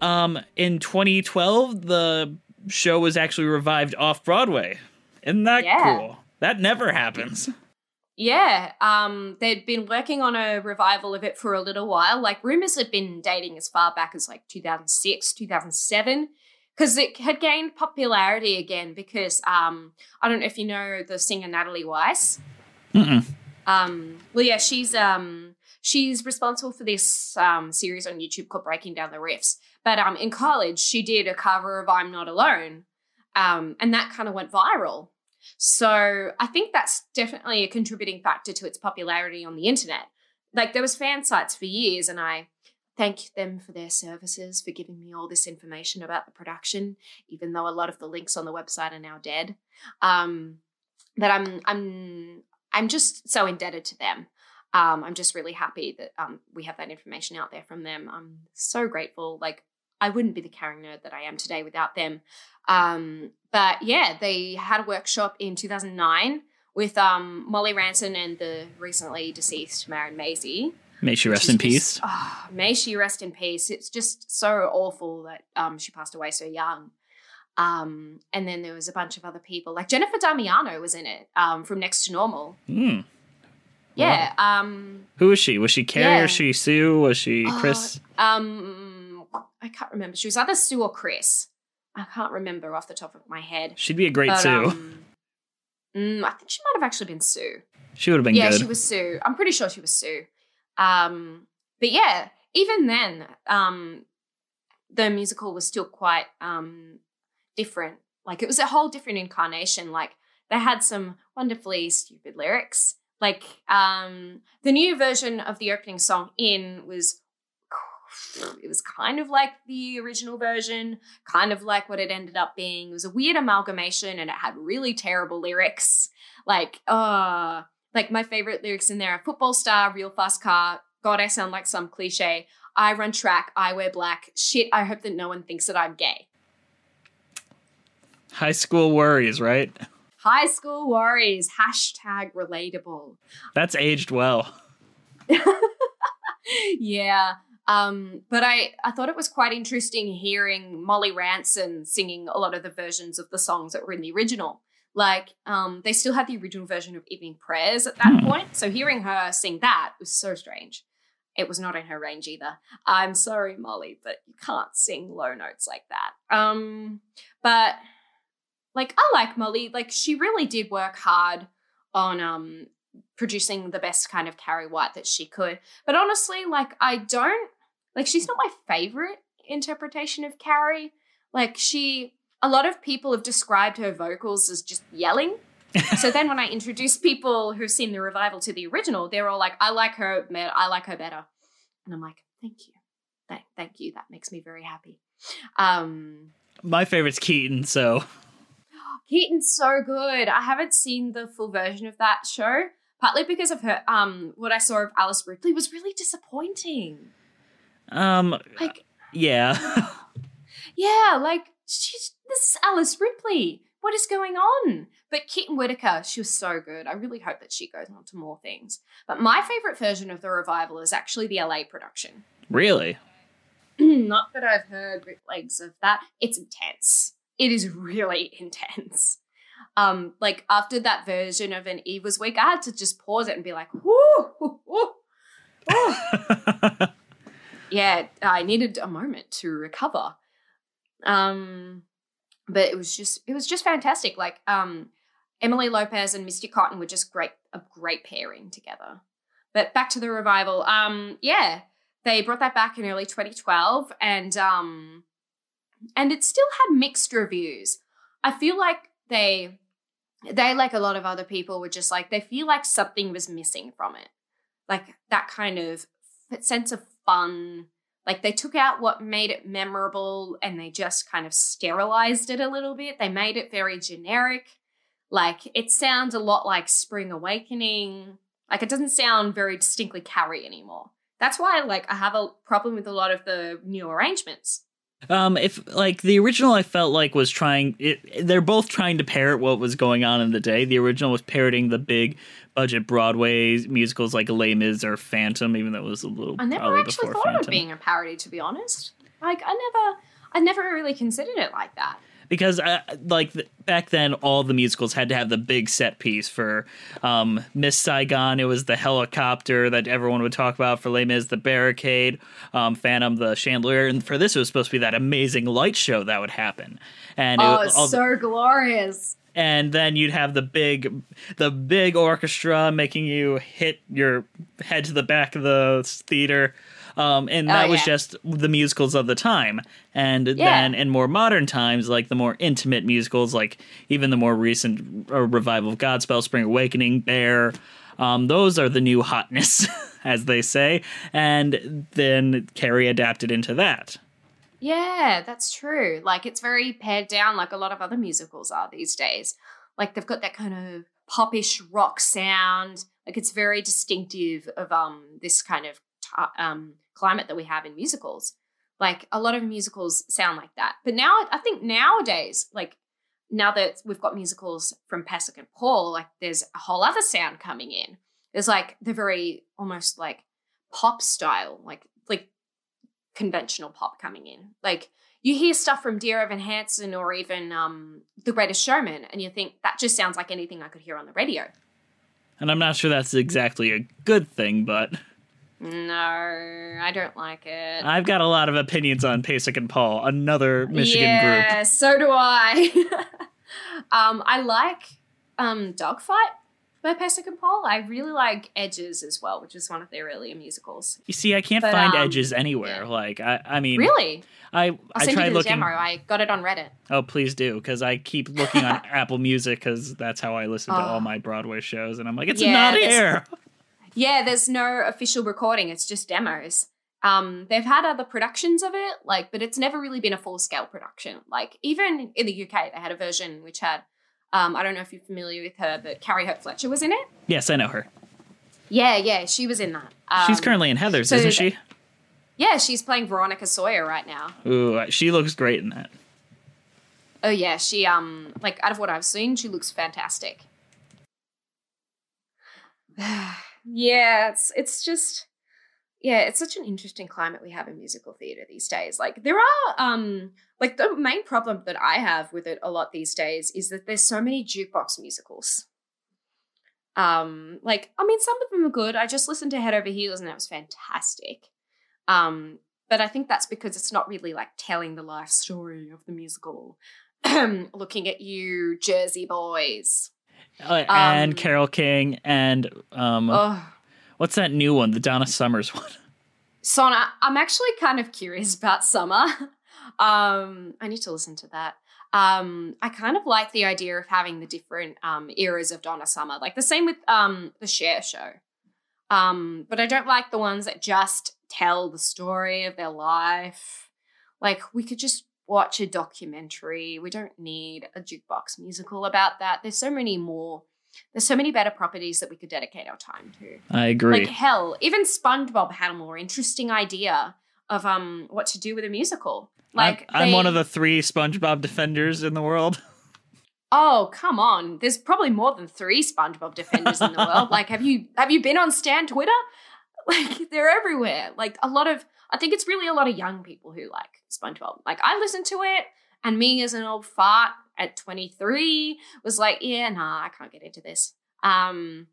um, in 2012, the show was actually revived off Broadway. Isn't that Yeah. cool? That never happens. Yeah, um, they'd been working on a revival of it for a little while. Like rumors had been dating as far back as like 2006, 2007, because it had gained popularity again. Because um, I don't know if you know the singer Natalie Weiss. Mm-mm. Um, well, yeah, she's um, she's responsible for this um, series on YouTube called Breaking Down the Riffs. But um, in college, she did a cover of "I'm Not Alone," um, and that kind of went viral. So I think that's definitely a contributing factor to its popularity on the internet. Like there was fan sites for years, and I thank them for their services for giving me all this information about the production, even though a lot of the links on the website are now dead. Um, that I'm I'm I'm just so indebted to them. Um, I'm just really happy that um, we have that information out there from them. I'm so grateful. Like I wouldn't be the carrying nerd that I am today without them. Um, but yeah, they had a workshop in 2009 with um, Molly Ranson and the recently deceased Marin Mazzie. May she rest in just- peace. ah, may she rest in peace. It's just so awful that um, she passed away so young. Um, and then there was a bunch of other people, like Jennifer Damiano was in it um, from Next to Normal. Hmm. Yeah. Um, Who was she? Was she Carrie? Yeah. Was she Sue? Was she Oh, Chris? um, I can't remember. She was either Sue or Chris. I can't remember off the top of my head. She'd be a great But, Sue. um, mm, I think she might have actually been Sue. she would have been yeah, good. she was Sue. I'm pretty sure she was Sue. Um, but yeah, even then, um, the musical was still quite um, different. Like it was a whole different incarnation. Like they had some wonderfully stupid lyrics. Like um, the new version of the opening song "In" was. It was kind of like the original version, kind of like what it ended up being. It was a weird amalgamation and it had really terrible lyrics. Like, uh, like my favorite lyrics in there are football star, real fast car. God, I sound like some cliche. I run track. I wear black. Shit, I hope that no one thinks that I'm gay. High school worries, right? High school worries. Hashtag relatable. That's aged well. yeah. Um, but I, I thought it was quite interesting hearing Molly Ranson singing a lot of the versions of the songs that were in the original. Like, um, they still had the original version of Evening Prayers at that Hmm. point. So hearing her sing that was so strange. It was not in her range either. I'm sorry, Molly, but you can't sing low notes like that. Um, but like I like Molly. Like she really did work hard on um producing the best kind of Carrie White that she could. But honestly, like I don't like she's not my favorite interpretation of Carrie. Like she a lot of people have described her vocals as just yelling. so then when I introduce people who've seen the revival to the original, they're all like, I like her better. I like her better. And I'm like, thank you. Thank, thank you. That makes me very happy. Um, My favorite's Keaton, so Keaton's so good. I haven't seen the full version of that show, partly because of her. Um, what I saw of Alice Ripley was really disappointing. Um Like, yeah. yeah, like she's this is Alice Ripley. What is going on? But Kitten Whitaker, she was so good. I really hope that she goes on to more things. But my favorite version of the revival is actually the LA production. Really? Not that I've heard bootlegs of that. It's intense. It is really intense. Um, like after that version of And Eve Was Weak, I had to just pause it and be like, whoo, whoo, whoo." yeah, I needed a moment to recover. Um, but it was just it was just fantastic. Like um, Emily Lopez and Misty Cotton were just great, a great pairing together. But back to the revival. Um, yeah, they brought that back in early 2012, and um, and it still had mixed reviews. I feel like they they like a lot of other people were just like they feel like something was missing from it, like that kind of sense of fun. Like they took out what made it memorable and they just kind of sterilized it a little bit. They made it very generic. Like it sounds a lot like Spring Awakening. Like it doesn't sound very distinctly Carrie anymore. That's why like I have a problem with a lot of the new arrangements. Um, if like the original, I felt like was trying. It, they're both trying to parrot what was going on in the day. The original was parroting the big budget Broadway musicals like Les Mis or Phantom, even though it was a little. I never actually thought Phantom. of it being a parody, to be honest. Like I never, I never really considered it like that. Because uh, like th- back then all the musicals had to have the big set piece for um, miss saigon. It was the helicopter that everyone would talk about for Les Mis, the barricade um, phantom the chandelier. And for this it was supposed to be that amazing light show that would happen. And it, Oh, was it's all- so glorious. and then you'd have the big the big orchestra making you hit your head to the back of the theater um, and Oh, that was just the musicals of the time and Yeah. then in more modern times like the more intimate musicals like even the more recent uh, revival of godspell spring awakening bare um, those are the new hotness as they say and then carrie adapted into that Yeah, that's true. Like it's very pared down, like a lot of other musicals are these days. Like they've got that kind of popish rock sound. Like it's very distinctive of um this kind of um climate that we have in musicals. Like a lot of musicals sound like that. But now I think nowadays, like now that we've got musicals from Pasek and Paul, like there's a whole other sound coming in. There's like the very almost like pop style, like like conventional pop coming in. Like you hear stuff from Dear Evan Hansen or even um, The Greatest Showman, and you think that just sounds like anything I could hear on the radio. and i'm not sure that's exactly a good thing but No, I don't like it. i've got a lot of opinions on pasek and paul another michigan group yeah, so do I. um, I like um, Dogfight by Pasek and Paul. I really like Edges as well, which is one of their earlier musicals. You see, I can't But, find um, edges anywhere. yeah. Like, I, I mean, Really? I, I'll I tried looking. demo. I got it on Reddit. Oh, please do, because I keep looking on Apple Music because that's how I listen to all Oh. my Broadway shows, and I'm like, it's Yeah, not here. Yeah, there's no official recording. It's just demos. Um, they've had other productions of it, like, but it's never really been a full scale production. Like, even in the UK, they had a version which had, um, I don't know if you're familiar with her, but Carrie Hope Fletcher was in it. Yes, I know her. Yeah, yeah, she was in that. Um, She's currently in Heathers, so isn't she? Yeah, she's playing Veronica Sawyer right now. Ooh, she looks great in that. Oh yeah, she um like out of what I've seen, she looks fantastic. yeah, it's it's just yeah, it's such an interesting climate we have in musical theater these days. Like there are um like the main problem that I have with it a lot these days is that there's so many jukebox musicals. Um like I mean some of them are good. I just listened to Head Over Heels and that was fantastic. Um but I think that's because it's not really like telling the life story of the musical. Looking at you, Jersey Boys. Uh, and Um, Carole King, and um, Oh, what's that new one? The Donna Summers one. Sona, I'm actually kind of curious about Summer. Um, I need to listen to that. Um, I kind of like the idea of having the different um, eras of Donna Summer, like the same with um, the Cher Show. Um, but I don't like the ones that just tell the story of their life. Like we could just watch a documentary. We don't need a jukebox musical about that. There's so many more. There's so many better properties that we could dedicate our time to. I agree. Like hell, even SpongeBob had a more interesting idea of um what to do with a musical. I'm- Like I'm, one of the three SpongeBob defenders in the world. Oh, come on. There's probably more than 3 SpongeBob defenders in the world. Like have you have you been on Stan Twitter? Like they're everywhere. Like a lot of I think it's really a lot of young people who like SpongeBob. Like I listened to it and me as an old fart at 23 was like, yeah, nah, I can't get into this. Um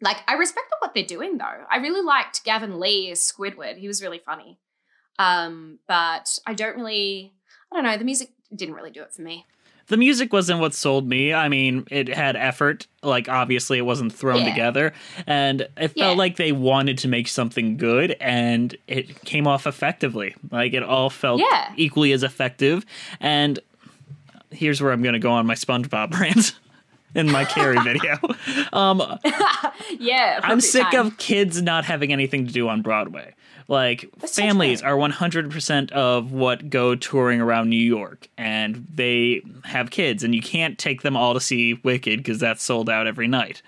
like I respect what they're doing though. I really liked Gavin Lee as Squidward. He was really funny. Um but I don't really I don't know, the music didn't really do it for me. The music wasn't what sold me. I mean, it had effort. Like, obviously, it wasn't thrown Yeah. together. And it felt Yeah. like they wanted to make something good, and it came off effectively. Like, it all felt Yeah. equally as effective. And here's where I'm going to go on my SpongeBob rant in my Carrie video. Um, yeah. I'm sick time. of kids not having anything to do on Broadway. Like That's families are 100% of what go touring around New York and they have kids and you can't take them all to see Wicked cuz that's sold out every night.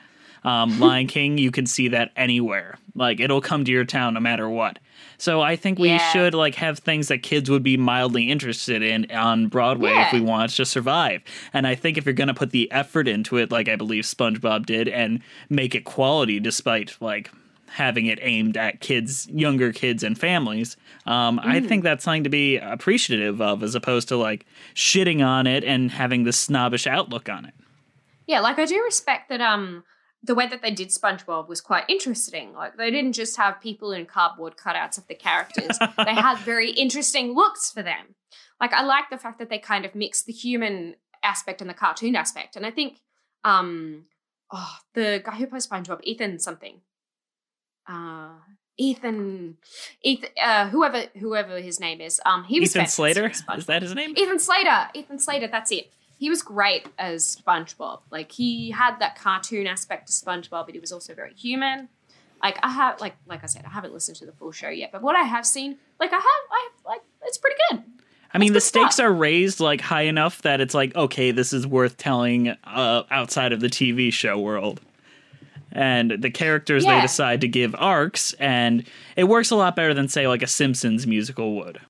Um, Lion King, you can see that anywhere. Like it'll come to your town no matter what. So I think we Yeah. should like have things that kids would be mildly interested in on Broadway if we want to survive. And I think if you're going to put the effort into it like I believe SpongeBob did and make it quality despite like having it aimed at kids, younger kids and families, um, I think that's something to be appreciative of as opposed to like shitting on it and having this snobbish outlook on it. Yeah, like I do respect that um the way that they did SpongeBob was quite interesting. Like they didn't just have people in cardboard cutouts of the characters. they had very interesting looks for them. Like I like the fact that they kind of mixed the human aspect and the cartoon aspect. And I think um oh the guy who plays SpongeBob, Ethan something. Uh Ethan Ethan uh whoever whoever his name is. Um he was Ethan Slater? Is that his name? Ethan Slater. Ethan Slater, that's it. He was great as SpongeBob. Like he had that cartoon aspect to SpongeBob, but he was also very human. Like I have like like I said, I haven't listened to the full show yet, but what I have seen, like I have I have like it's pretty good. I mean, the good stuff. stakes are raised like high enough that it's like, okay, this is worth telling uh, outside of the TV show world. And the characters they decide to give arcs, and it works a lot better than say like a Simpsons musical would,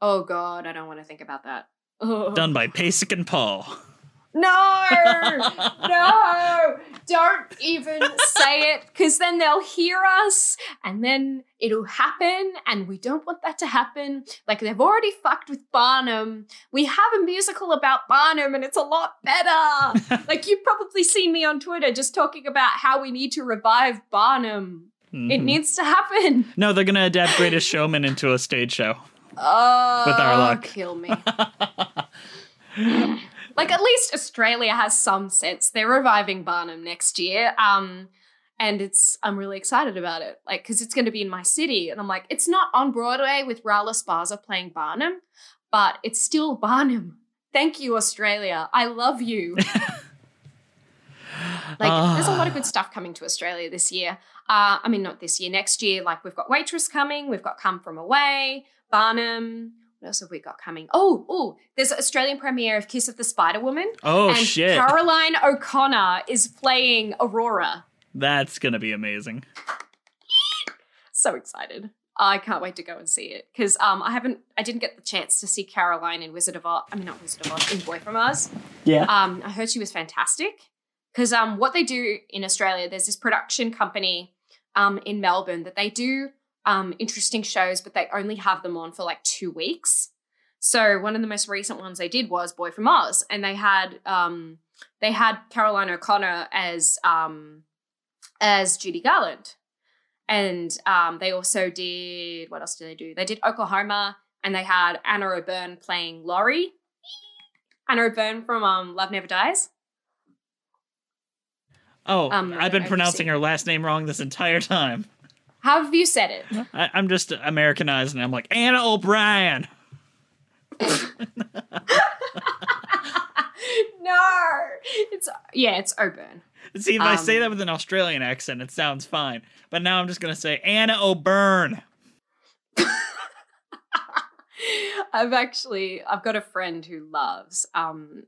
Oh god, I don't want to think about that. Done by Pasek and Paul. No, no, don't even say it because then they'll hear us and then it'll happen and we don't want that to happen. Like they've already fucked with Barnum. We have a musical about Barnum and it's a lot better. like you've probably seen me on Twitter just talking about how we need to revive Barnum. It Mhm. needs to happen. No, they're gonna adapt Greatest Showman into a stage show. Oh, With our luck. kill me. like at least Australia has some sense. They're reviving Barnum next year. Um and it's I'm really excited about it. Like cuz it's going to be in my city and I'm like it's not on Broadway with Raul Esparza playing Barnum, but it's still Barnum. Thank you Australia. I love you. like there's a lot of good stuff coming to Australia this year. Uh I mean not this year, next year. Like we've got Waitress coming, we've got Come From Away, Barnum. What else have we got coming? Oh, oh, there's an Australian premiere of Kiss of the Spider Woman. Oh and shit, Caroline O'Connor is playing Aurora. that's gonna be amazing. So excited. I can't wait to go and see it because um, I haven't, I didn't get the chance to see Caroline in Wizard of Oz. I mean, not Wizard of Oz, in Boy from Oz. Yeah. Um, I heard she was fantastic because um, what they do in Australia, there's this production company um, in Melbourne that they do um, interesting shows, but they only have them on for like two weeks. So one of the most recent ones they did was Boy from Oz, and they had um, they had Caroline O'Connor as um, as Judy Garland, and um, they also did what else did they do? They did Oklahoma, and they had Anna O'Byrne playing Laurie. Anna O'Byrne from um, Love Never Dies. Oh, Um, I've been pronouncing her last name wrong this entire time. How have you said it? I, I'm just Americanized, and I'm like Anna O'Brien. no, it's yeah, it's O'Byrne. See, if I say Um, that with an Australian accent, it sounds fine. But now I'm just gonna say Anna O'Byrne. I've actually I've got a friend who loves um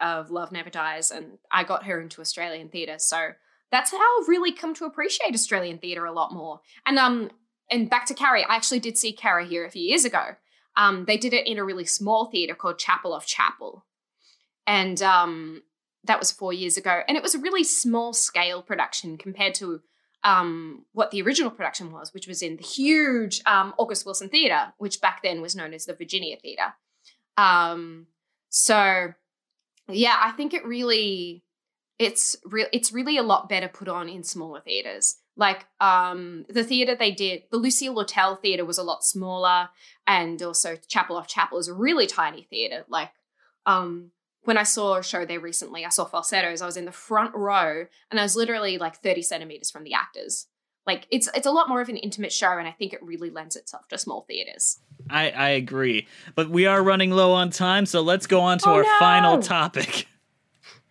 of Love Never Dies, and I got her into Australian theatre, so that's how I've really come to appreciate Australian theatre a lot more. And um, and back to Carrie. I actually did see Carrie here a few years ago. Um, they did it in a really small theater called Chapel Off Chapel, and um, that was four years ago. And it was a really small scale production compared to um, what the original production was, which was in the huge um, August Wilson Theater, which back then was known as the Virginia Theater. Um, so, yeah, I think it really it's real it's really a lot better put on in smaller theaters like um the theater they did the lucille lortel theater was a lot smaller and also chapel Off chapel is a really tiny theater like um when i saw a show there recently i saw falsettos i was in the front row and i was literally like 30 centimeters from the actors like it's it's a lot more of an intimate show and i think it really lends itself to small theaters I, I agree. But we are running low on time, so let's go on to Oh, our no. final topic.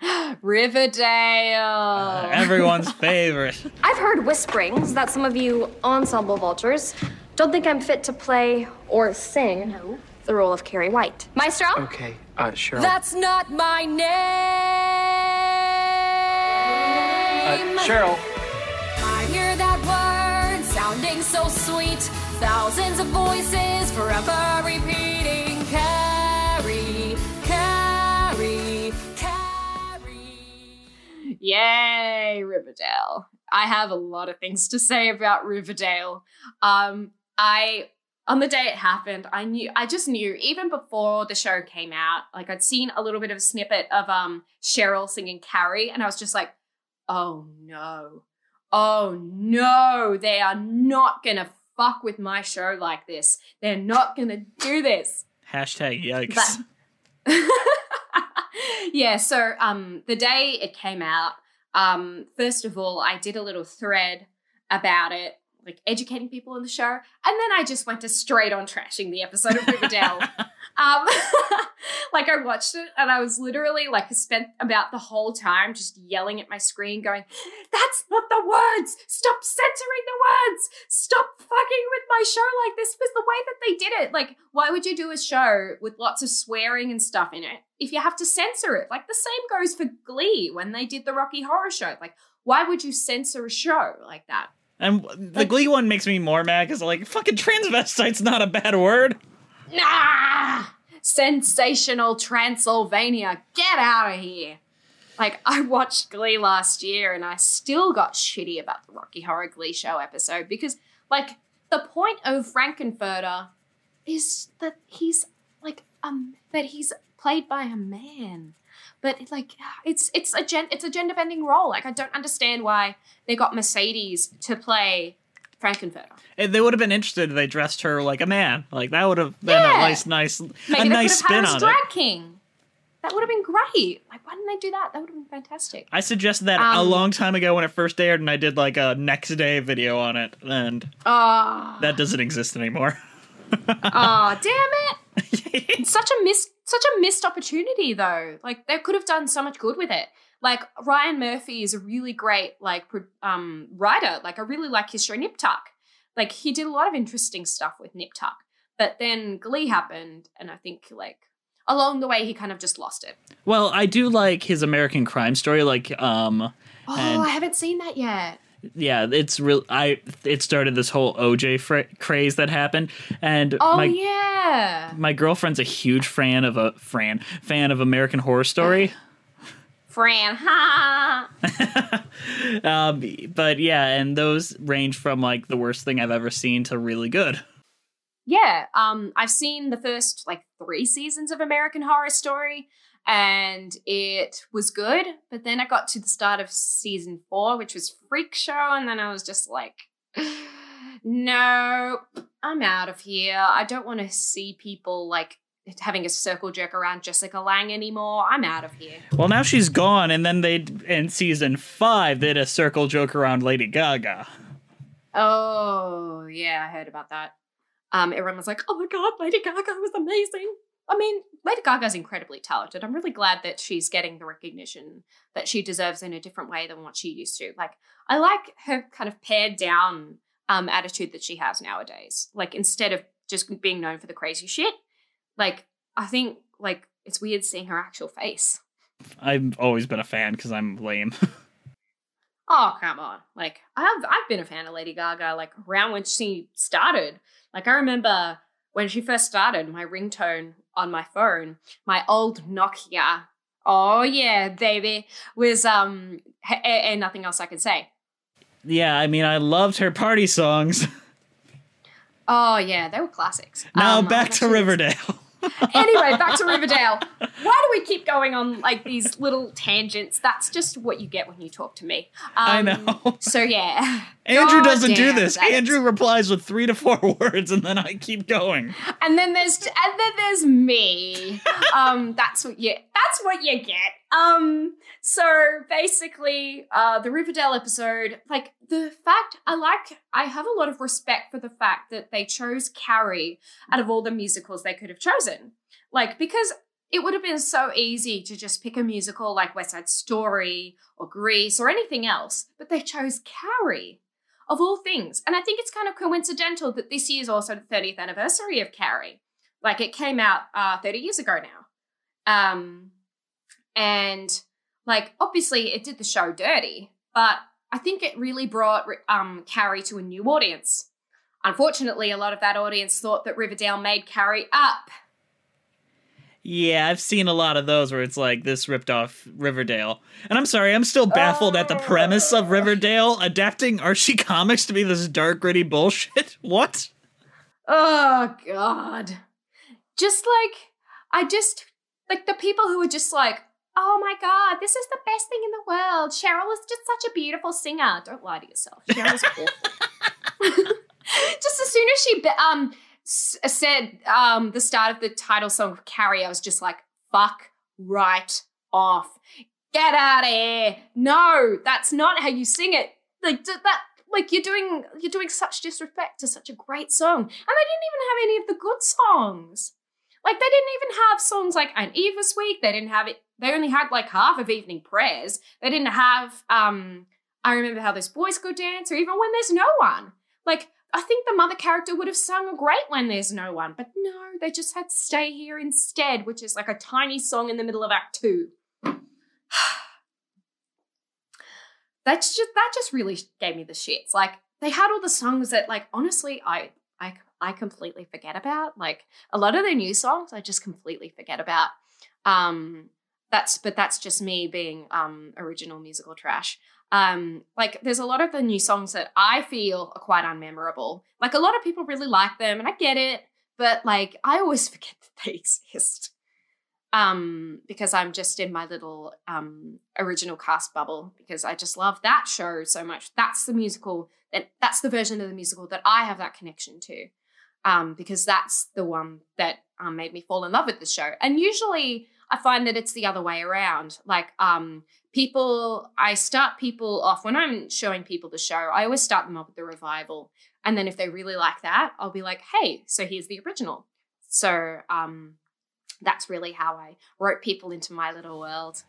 riverdale Uh, everyone's favorite. I've heard whisperings that some of you ensemble vultures don't think I'm fit to play or sing the role of Carrie White. Maestro? Okay, uh, Cheryl. That's not my name. uh, Cheryl. I hear that word sounding so sweet. Thousands of voices forever repeating. Yay, Riverdale. I have a lot of things to say about Riverdale. Um, I on the day it happened, I knew I just knew even before the show came out, like I'd seen a little bit of a snippet of um Cheryl singing Carrie, and I was just like, oh no. Oh no, they are not gonna fuck with my show like this. They're not gonna do this. Hashtag yikes. But- yeah, so um the day it came out, um, first of all, I did a little thread about it, like educating people in the show, and then I just went to straight on trashing the episode of Riverdale. um like I watched it and I was literally like spent about the whole time just yelling at my screen, going, That's not the words! Stop censoring the words! Stop fucking with my show like this was the way that they did it. Like, why would you do a show with lots of swearing and stuff in it if you have to censor it? Like the same goes for Glee when they did the Rocky Horror Show. Like, why would you censor a show like that? And the Glee one makes me more mad because, like, fucking transvestite's not a bad word. Nah! Sensational Transylvania, get out of here. Like, I watched Glee last year and I still got shitty about the Rocky Horror Glee Show episode because, like, the point of Frank-N-Furter is that he's, like, um, that he's played by a man. But like it's it's a gen- it's a gender bending role. Like I don't understand why they got Mercedes to play Frank-N-Furter. They would have been interested if they dressed her like a man. Like, that would have been Yeah. a nice, nice, Maybe a they nice could have spin had on drag it. king. That would have been great. Like, why didn't they do that? That would have been fantastic. I suggested that a Um, long time ago when it first aired, and I did like a next day video on it, and Oh, that doesn't exist anymore. oh, damn it! It's such a missed, such a missed opportunity, though. Like, they could have done so much good with it. Like Ryan Murphy is a really great like um writer. Like, I really like his show Nip Tuck. Like, he did a lot of interesting stuff with Nip Tuck. But then Glee happened, and I think like along the way he kind of just lost it. Well, I do like his American Crime Story. Like, um, Oh, And- I haven't seen that yet. Yeah, it's real. I it started this whole OJ fra- craze that happened, and Oh my yeah, my girlfriend's a huge fan of a Fran fan of American Horror Story. Fran. Ha. um, but yeah, and those range from like the worst thing I've ever seen to really good. Yeah, um, I've seen the first like three seasons of American Horror Story, and it was good. But then I got to the start of season four, which was Freak Show, and then I was just like, no, I'm out of here. I don't want to see people like having a circle jerk around Jessica Lange anymore. I'm out of here. Well, now she's gone, and then they in season five they did a circle joke around Lady Gaga. Oh, yeah, I heard about that. Um, everyone was like, oh my god, Lady Gaga was amazing. I mean, Lady Gaga's incredibly talented. I'm really glad that she's getting the recognition that she deserves in a different way than what she used to. Like, I like her kind of pared down um, attitude that she has nowadays. Like, instead of just being known for the crazy shit, like, I think, like, it's weird seeing her actual face. I've always been a fan because I'm lame. Oh come on! Like I've I've been a fan of Lady Gaga like around when she started. Like I remember when she first started, my ringtone on my phone, my old Nokia. Oh yeah, baby, was um h- and nothing else I could say. Yeah, I mean, I loved her party songs. Oh yeah, they were classics. now Um, back to Riverdale. anyway, back to Riverdale. Why do we keep going on like these little tangents? That's just what you get when you talk to me. I Um, know. So yeah, Andrew God doesn't do this. Andrew replies with three to four words, and then I keep going. and then there's and then there's me. Um, that's what you that's what you get. Um, so basically, uh, the Riverdale episode, like the fact I like, I have a lot of respect for the fact that they chose Carrie out of all the musicals they could have chosen. Like because it would have been so easy to just pick a musical like West Side Story or Grease or anything else, but they chose Carrie of all things. And I think it's kind of coincidental that this year is also the 30th anniversary of Carrie. Like it came out uh, 30 years ago now. Um, and like obviously it did the show dirty, but I think it really brought um, Carrie to a new audience. Unfortunately, a lot of that audience thought that Riverdale made Carrie up. Yeah, I've seen a lot of those where it's like this ripped off Riverdale. And I'm sorry, I'm still baffled at the premise of Riverdale adapting Archie comics to be this dark, gritty bullshit. What? Oh God. Just like I just like the people who are just like, oh my God, this is the best thing in the world. Cheryl is just such a beautiful singer. Don't lie to yourself. Cheryl's awful. just as soon as she um said um the start of the title song of Carrie, I was just like, fuck right off. Get out of here. No, that's not how you sing it. Like that like you're doing you're doing such disrespect to such a great song. And they didn't even have any of the good songs. Like they didn't even have songs like And Eve Was Weak. They didn't have it. They only had like half of Evening Prayers. They didn't have um I remember how those boys go dance or even when there's no one. Like I think the mother character would have sung great when there's no one, but no, they just had Stay Here instead, which is like a tiny song in the middle of Act Two. That's just that just really gave me the shits. Like they had all the songs that like honestly I I I completely forget about. Like a lot of their new songs I just completely forget about. Um that's but that's just me being um original musical trash. Um like there's a lot of the new songs that I feel are quite unmemorable. Like a lot of people really like them and I get it, but like I always forget that they exist. Um because i'm just in my little um original cast bubble because i just love that show so much. That's the musical that that's the version of the musical that i have that connection to. Um because that's the one that um, made me fall in love with the show. And usually i find that it's the other way around like um people i start people off when i'm showing people the show i always start them off with the revival and then if they really like that i'll be like hey so here's the original so um that's really how I wrote people into my little world.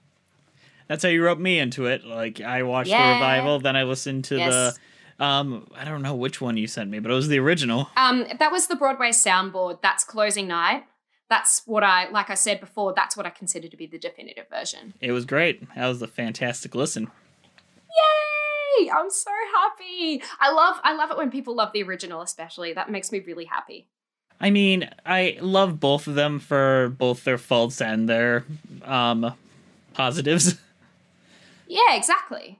That's how you wrote me into it. Like I watched Yeah. the revival, then I listened to Yes. the um I don't know which one you sent me, but it was the original. Um, that was the Broadway soundboard. That's closing night. That's what I, like I said before, that's what I consider to be the definitive version. It was great. That was a fantastic listen. Yay! I'm so happy. I love, I love it when people love the original, especially. That makes me really happy. I mean, I love both of them for both their faults and their um positives. Yeah, exactly.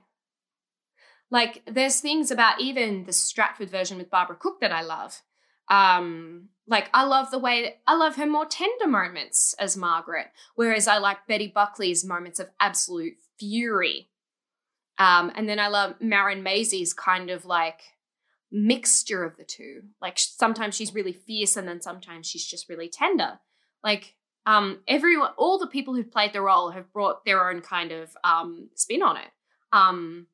Like, there's things about even the Stratford version with Barbara Cook that I love. Um, like, I love the way I love her more tender moments as Margaret, whereas I like Betty Buckley's moments of absolute fury. Um, and then I love Marin Mazzie's kind of like mixture of the two. Like, sometimes she's really fierce, and then sometimes she's just really tender. Like, um everyone all the people who've played the role have brought their own kind of um spin on it um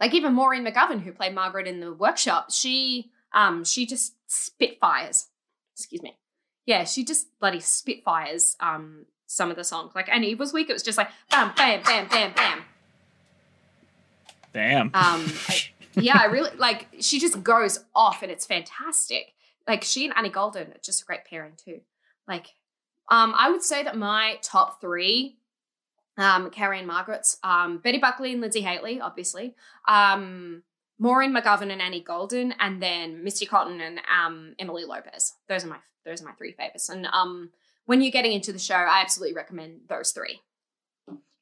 like even maureen mcgovern who played margaret in the workshop she um she just spitfires excuse me. Yeah she just bloody spitfires um some of the songs. Like and was weak. it was just like bam bam bam bam bam. Damn. um I- yeah i really like she just goes off and it's fantastic. Like she and annie golden are just a great pairing too. Like um i would say that my top three um, Carrie and Margaret's, um, Betty Buckley and Linzi Hateley, obviously, um, Maureen McGovern and Annie Golden, and then Misty Cotton and um, Emily Lopez. Those are my those are my three favorites. And um, when you're getting into the show, I absolutely recommend those three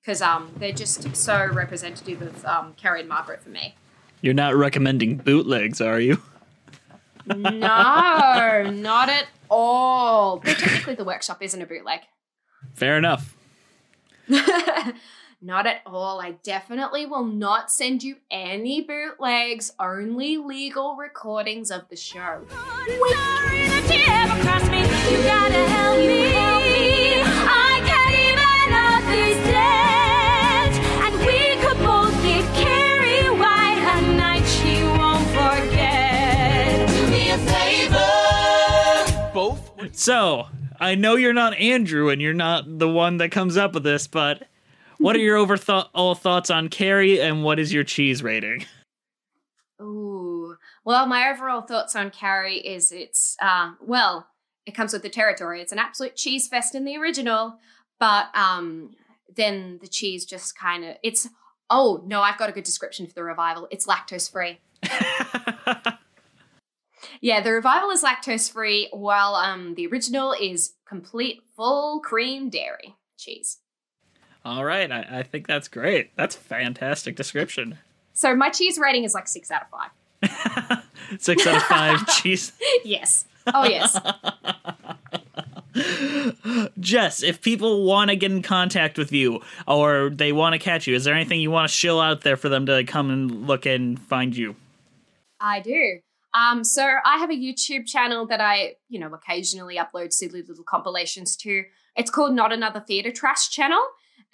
because um, they're just so representative of um, Carrie and Margaret for me. You're not recommending bootlegs, are you? no, not at all. But technically, the workshop isn't a bootleg. Fair enough. not at all. I definitely will not send you any bootlegs, only legal recordings of the show. Both? So, I know you're not Andrew and you're not the one that comes up with this, but what are your overall thoughts on Carrie and what is your cheese rating? Ooh. Well, my overall thoughts on Carrie is it's, uh, well, it comes with the territory. It's an absolute cheese fest in the original, but um, then the cheese just kind of, it's, oh, no, I've got a good description for the revival. It's lactose free. yeah, the revival is lactose free, while um, the original is complete full cream dairy cheese. All right, I, I think that's great. That's fantastic description. So my cheese rating is like six out of five. six out of five cheese. yes. Oh yes. Jess, if people want to get in contact with you or they want to catch you, is there anything you want to shill out there for them to come and look and find you? I do. Um, so I have a YouTube channel that I, you know, occasionally upload silly little compilations to. It's called Not Another Theatre Trash Channel.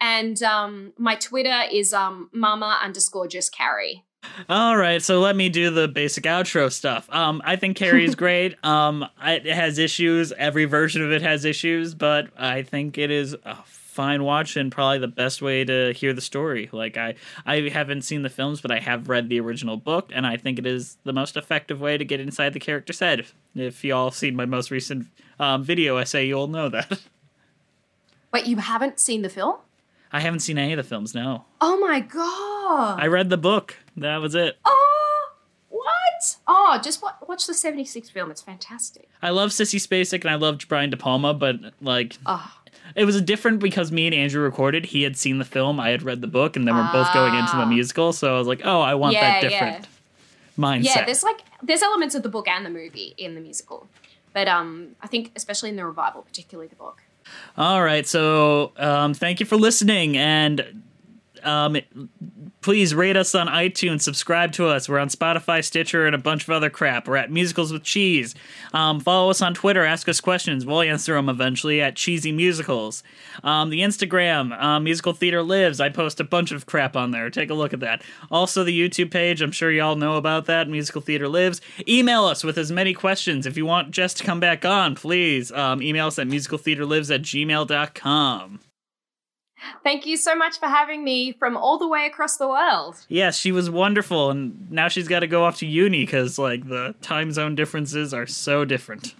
And um, my Twitter is um, mama underscore just Carrie. All right, so let me do the basic outro stuff. Um, I think Carrie is great. um, it has issues. Every version of it has issues, but I think it is a fine watch and probably the best way to hear the story. Like I, I haven't seen the films, but I have read the original book, and I think it is the most effective way to get inside the character's head. If y'all seen my most recent um, video essay, you'll know that. Wait, you haven't seen the film? I haven't seen any of the films. No. Oh my god! I read the book. That was it. Oh, what? Oh, just watch the '76 film. It's fantastic. I love Sissy Spacek and I loved Brian De Palma, but like, oh. it was a different because me and Andrew recorded. He had seen the film, I had read the book, and then we're both going into the ah. musical. So I was like, oh, I want yeah, that different yeah. mindset. Yeah, there's like there's elements of the book and the movie in the musical, but um, I think especially in the revival, particularly the book. All right. So um, thank you for listening. And um, please rate us on iTunes, subscribe to us. We're on Spotify, Stitcher, and a bunch of other crap. We're at Musicals with Cheese. Um, follow us on Twitter, ask us questions. We'll answer them eventually at Cheesy Musicals. Um, the Instagram, uh, Musical Theater Lives. I post a bunch of crap on there. Take a look at that. Also, the YouTube page. I'm sure y'all know about that. Musical Theater Lives. Email us with as many questions. If you want Jess to come back on, please um, email us at musicaltheaterlives at gmail.com. Thank you so much for having me from all the way across the world. Yes, she was wonderful, and now she's got to go off to uni because like the time zone differences are so different.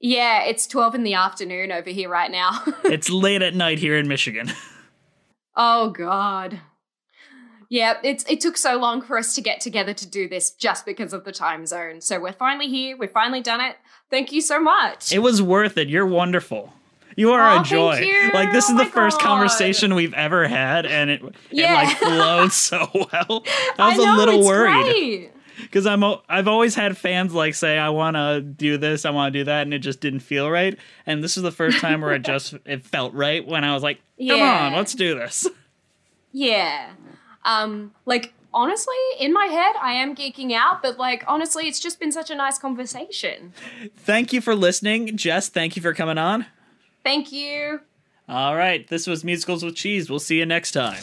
Yeah, it's twelve in the afternoon over here right now. it's late at night here in Michigan. oh God. Yeah, it's it took so long for us to get together to do this just because of the time zone. So we're finally here. We've finally done it. Thank you so much. It was worth it. You're wonderful. You are oh, a joy. Like this is oh the first God. conversation we've ever had, and it yeah. it like flowed so well. I was know, a little worried because I'm I've always had fans like say I want to do this, I want to do that, and it just didn't feel right. And this is the first time where it just it felt right when I was like, come yeah. on, let's do this. Yeah, um, like honestly, in my head, I am geeking out, but like honestly, it's just been such a nice conversation. Thank you for listening, Jess. Thank you for coming on. Thank you. All right, this was Musicals with Cheese. We'll see you next time.